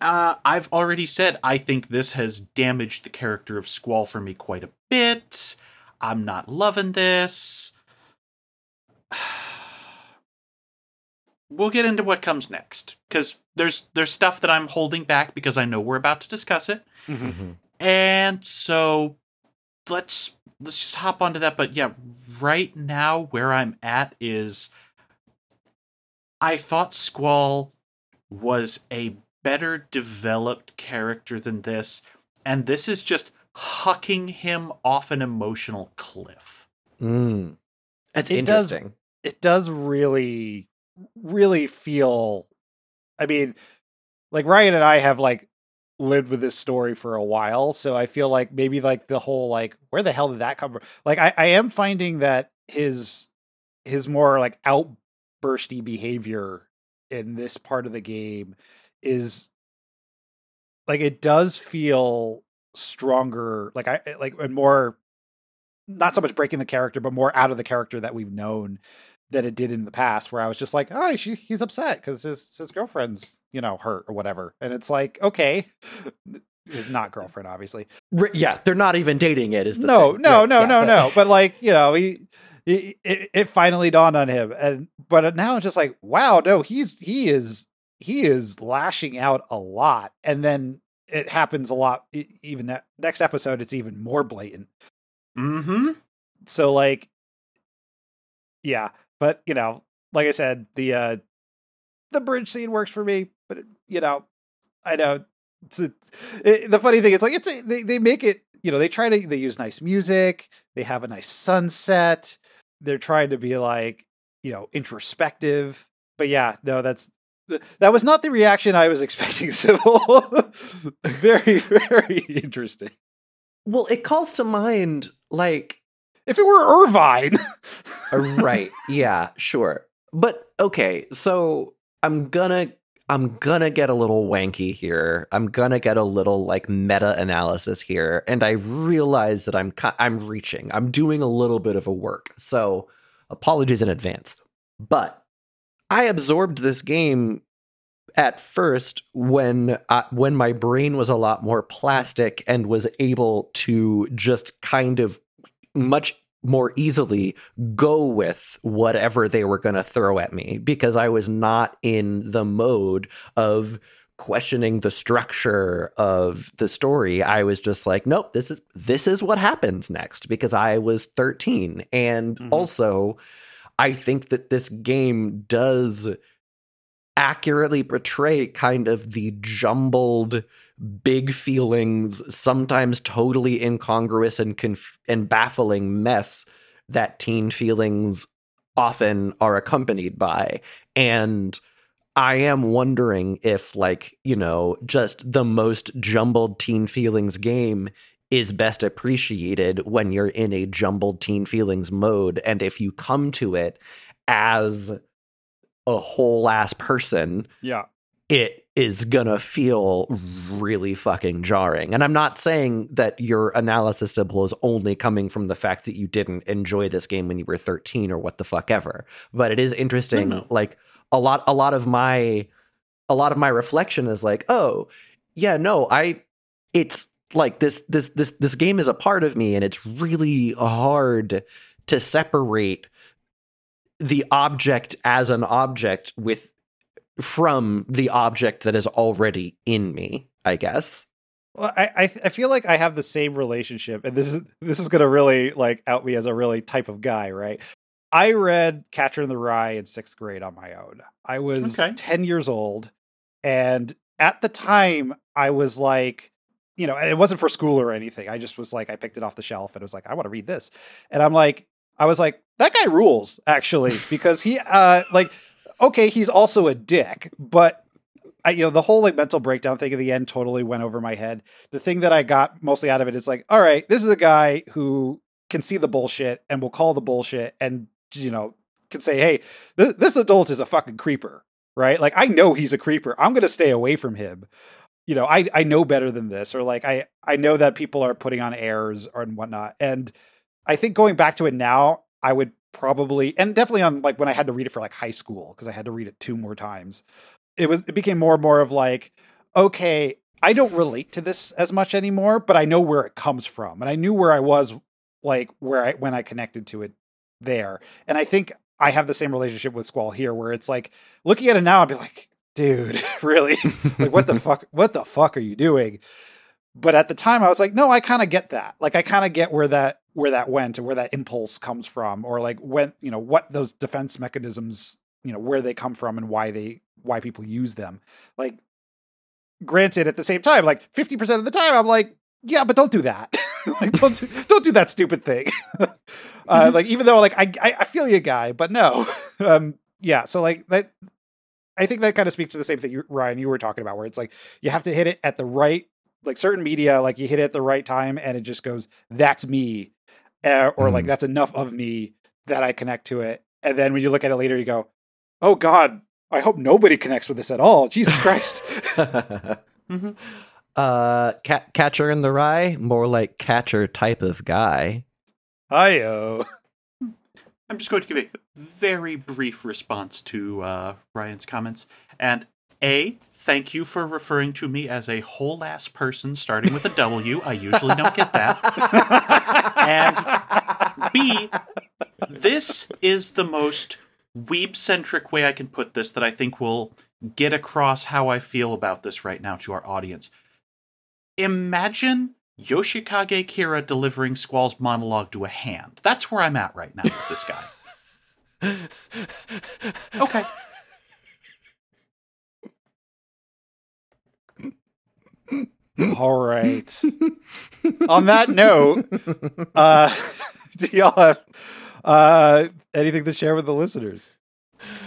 Uh, I've already said I think this has damaged the character of Squall for me quite a bit. I'm not loving this. We'll get into what comes next because there's there's stuff that I'm holding back because I know we're about to discuss it.
Mhm.
And so let's let's just hop onto that. But yeah, right now where I'm at is I thought Squall was a better developed character than this, and this is just hucking him off an emotional cliff.
Mm. That's
It does-
interesting.
it does really really feel i mean like ryan and i have like lived with this story for a while so i feel like maybe like the whole like where the hell did that come from like i, I am finding that his his more like outbursty behavior in this part of the game is like it does feel stronger like i like and more not so much breaking the character but more out of the character that we've known than it did in the past where i was just like oh she, he's upset because his his girlfriend's you know hurt or whatever and it's like okay his not girlfriend obviously
yeah, they're not even dating it. Is the
no
thing.
no
Right,
no
yeah,
no no but like you know he it, it, it finally dawned on him and but now it's just like wow no he's he is he is lashing out a lot and then it happens a lot even that next episode it's even more blatant
Mm-hmm.
so like yeah but you know like i said the uh the bridge scene works for me but it, you know i know it's a, it, the funny thing is like it's a, they, they make it you know they try to they use nice music they have a nice sunset they're trying to be like you know introspective but yeah no that's that was not the reaction i was expecting Sibyl very very interesting
Well, it calls to mind like
if it were irvine
Uh, right. Yeah, sure. But okay, so I'm gonna I'm gonna get a little wanky here. I'm gonna get a little like meta analysis here, and I realize that I'm I'm reaching. I'm doing a little bit of a work. So apologies in advance. But I absorbed this game at first when uh, when my brain was a lot more plastic and was able to just kind of much more easily go with whatever they were going to throw at me because I was not in the mode of questioning the structure of the story. I was just like, nope, this is this is what happens next because I was 13 and
Mhm.
also I think that this game does accurately portray kind of the jumbled big feelings sometimes totally incongruous and conf- and baffling mess that teen feelings often are accompanied by. And I am wondering if, like, you know, just the most jumbled teen feelings game is best appreciated when you're in a jumbled teen feelings mode. And if you come to it as a whole ass person,
yeah
it is gonna feel really fucking jarring. And I'm not saying that your analysis Sibyl is only coming from the fact that you didn't enjoy this game when you were 13 or what the fuck ever. But it is interesting.
No, no.
Like a lot, a lot of my, a lot of my reflection is like, oh, yeah, no, I, it's like this, this, this, this game is a part of me, and it's really hard to separate the object as an object with from the object that is already in me, I guess.
Well, I, I I feel like I have the same relationship, and this is this is gonna really like out me as a really type of guy, right? I read Catcher in the Rye in sixth grade on my own. I was
Okay.
ten years old, and at the time, I was like, you know, and it wasn't for school or anything. I just was like, I picked it off the shelf and was like, I want to read this, and I'm like, I was like, that guy rules actually because he, uh, like, okay, he's also a dick, but. I, you know the whole like mental breakdown thing at the end totally went over my head the thing that I got mostly out of it is like, all right, this is a guy who can see the bullshit and will call the bullshit and you know can say, "Hey, th- this adult is a fucking creeper." Right? Like I know he's a creeper. I'm going to stay away from him. You know, I I know better than this or like I I know that people are putting on airs or and whatnot. And I think going back to it now, I would probably and definitely on like when I had to read it for like high school because I had to read it two more times. It was it became more and more of like okay, I don't relate to this as much anymore, but I know where it comes from. And I knew where I was like where I when I connected to it there. And I think I have the same relationship with Squall here where it's like looking at it now I'd be like, dude, really? like what the fuck what the fuck are you doing? But at the time I was like, no, I kind of get that. Like I kind of get where that where that went and where that impulse comes from or like when, you know, what those defense mechanisms, you know, where they come from and why they why people use them. Like granted at the same time like 50% of the time i'm like yeah but don't do that like don't do, don't do that stupid thing uh, mm-hmm. like even though like I, I, I feel you guy but no um yeah so like that i think that kind of speaks to the same thing you, ryan you were talking about where it's like you have to hit it at the right like certain media like you hit it at the right time and it just goes that's me uh, or mm. like that's enough of me that i connect to it and then when you look at it later you go oh god I hope nobody connects with this at all. Jesus Christ.
mm-hmm. Uh, ca- catcher in the rye, more like catcher type of guy.
Hiyo.
I'm just going to give a very brief response to uh, Ryan's comments. And A, thank you for referring to me as a whole ass person starting with a W. I usually don't get that. and B, this is the most weeb centric way I can put this that I think will get across how I feel about this right now to our audience. Imagine Yoshikage Kira delivering Squall's monologue to a hand. That's where I'm at right now with this guy. okay.
All right. On that note, uh, do y'all have uh, anything to share with the listeners?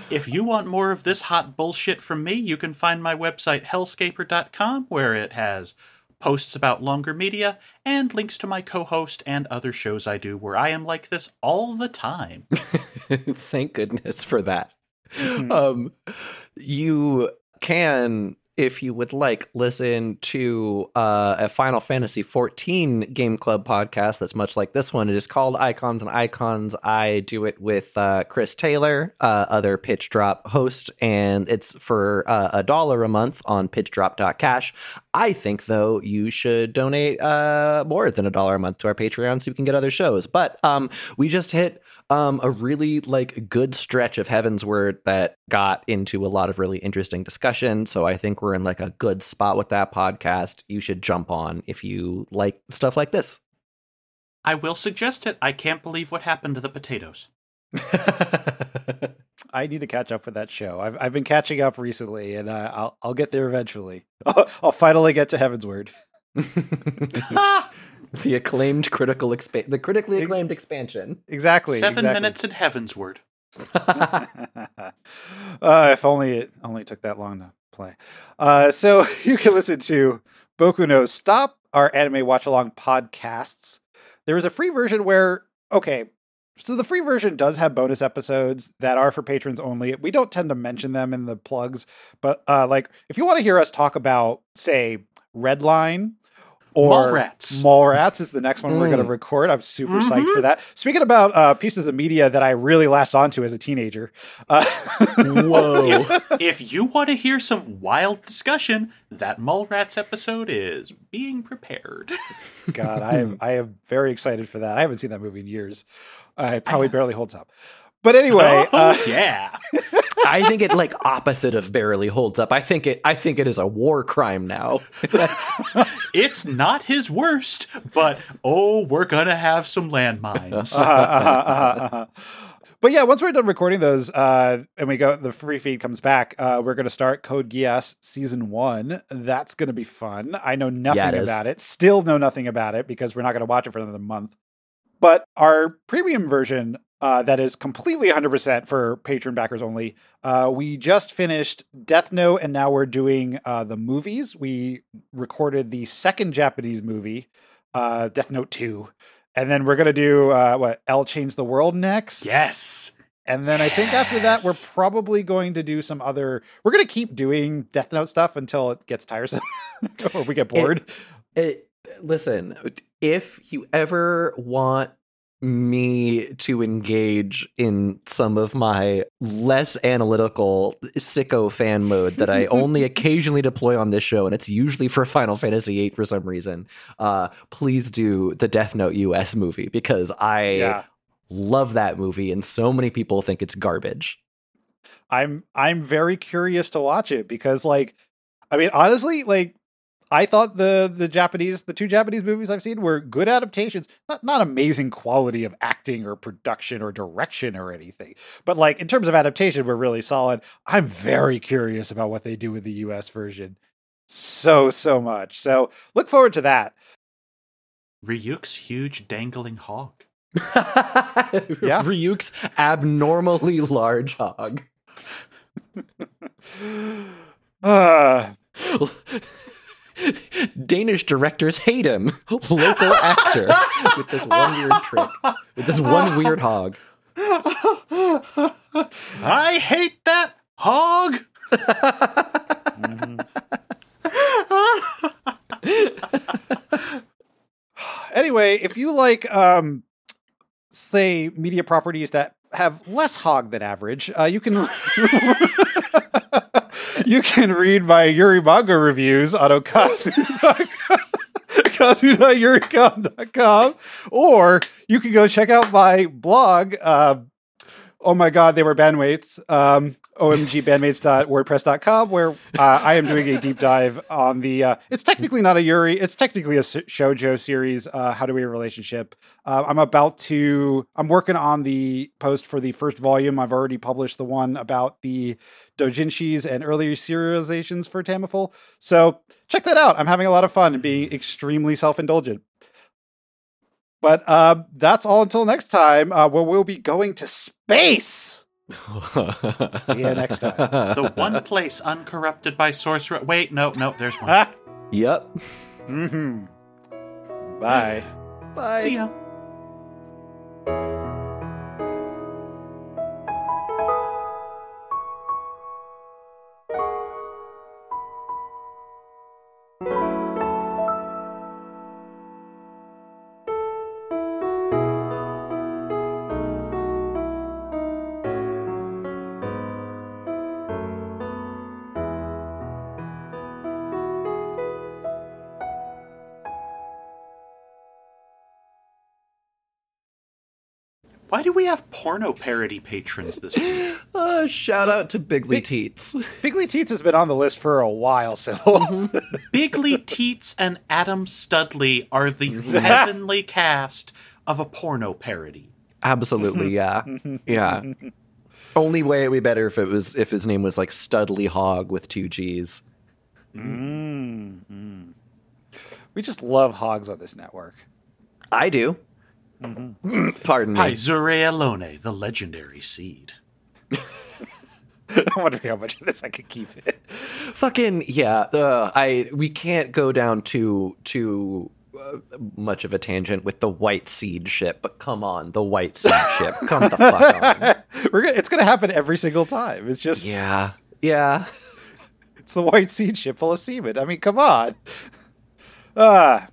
If you want more of this hot bullshit from me, you can find my website, hellscaper.com, where it has posts about longer media and links to my co host and other shows I do where I am like this all the time.
Thank goodness for that. Mm-hmm. Um, you can if you would like, listen to uh, a Final Fantasy XIV Game Club podcast that's much like this one. It is called Icons and Icons. I do it with uh, Chris Taylor, uh, other Pitch Drop host, and it's for uh, a dollar a month on pitchdrop.cash. I think, though, you should donate uh, more than a dollar a month to our Patreon so we can get other shows. But um, we just hit um, a really like good stretch of Heavensward that got into a lot of really interesting discussion. So I think we're in like a good spot with that podcast. You should jump on if you like stuff like this.
I will suggest it. I can't believe what happened to the potatoes.
I need to catch up with that show. I've I've been catching up recently, and uh, I'll I'll get there eventually. I'll, I'll finally get to Heavensward.
the acclaimed critical expa- the critically acclaimed expansion.
Exactly.
Seven
exactly.
minutes in Heavensward.
uh, if only it only took that long to play. Uh, so you can listen to Boku no Stop, our anime watch along podcasts. There is a free version where okay, so the free version does have bonus episodes that are for patrons only. We don't tend to mention them in the plugs, but uh, like if you want to hear us talk about, say, Redline or
Mallrats.
Mallrats is the next one mm. we're going to record. I'm super mm-hmm. psyched for that. Speaking about uh, pieces of media that I really latched onto as a teenager. Uh,
Whoa. if, if, you want to hear some wild discussion, that Mallrats episode is being prepared.
God, I am I am very excited for that. I haven't seen that movie in years. Uh, it probably barely holds up. But anyway,
oh, uh, yeah.
I think it like opposite of barely holds up. I think it I think it is a war crime now.
it's not his worst, but oh, we're gonna have some landmines. Uh-huh,
uh-huh, uh-huh, but yeah, once we're done recording those, uh, and we go, the free feed comes back. Uh, we're going to start Code Geass season one. That's going to be fun. I know nothing yeah, it about it. Still know nothing about it because we're not going to watch it for another month. But our premium version uh, that is completely 100% for patron backers only. Uh, we just finished Death Note, and now we're doing uh, the movies. We recorded the second Japanese movie, uh, Death Note 2. And then we're going to do uh, what? L Change the World next.
Yes.
And then I think after that, we're probably going to do some other. We're going to keep doing Death Note stuff until it gets tiresome or we get bored.
It, listen, if you ever want me to engage in some of my less analytical sicko fan mode that I only occasionally deploy on this show, and it's usually for Final Fantasy VIII for some reason, uh, please do the Death Note US movie because I
yeah.
love that movie, and so many people think it's garbage.
I'm I'm very curious to watch it because like I mean honestly like I thought the the Japanese the two Japanese movies I've seen were good adaptations not not amazing quality of acting or production or direction or anything but like in terms of adaptation we're really solid I'm very curious about what they do with the US version so so much so look forward to that
Ryuk's huge dangling hog.
Yeah.
Ryuk's abnormally large hog.
uh,
Danish directors hate him. Local actor with this one weird trick, with this one weird hog.
I hate that hog.
anyway, if you like, um, say, media properties that have less hog than average, uh, you can you can read my Yuri manga reviews on okazu.com. Kazu.yuricon.com or you can go check out my blog uh, oh my god they were bandmates. Um, omgbandmates.wordpress.com where uh, i am doing a deep dive on the uh, it's technically not a yuri it's technically a shojo series uh, how do we a relationship? Uh, i'm about to i'm working on the post for the first volume. I've already published the one about the dojinshis and earlier serializations for Tamifull so check that out. I'm having a lot of fun and being extremely self-indulgent but uh, that's all until next time, uh, where we'll be going to space. See you next time.
The one place uncorrupted by sorcerer. Wait, no, no, there's one.
Yep.
mhm. Bye.
Bye.
See ya. Why do we have porno parody patrons this week?
Uh, shout out to Bigly
Big-
Teats.
Bigley Teats has been on the list for a while, so
Bigley Teats and Adam Studley are the heavenly cast of a porno parody.
Absolutely, yeah, yeah. Only way it'd be better if it was if his name was like Studley Hog with two G's.
we just love hogs on this network.
I do. Pardon me.
Zure Alone, the legendary seed.
I'm wondering how much of this I could keep it.
Fucking yeah. Uh, I we can't go down too too uh, much of a tangent with the white seed ship, but come on, the white seed ship, come the fuck on.
We're gonna, it's going to happen every single time. It's just
Yeah, yeah.
it's the white seed ship full of semen. I mean, come on. Ah,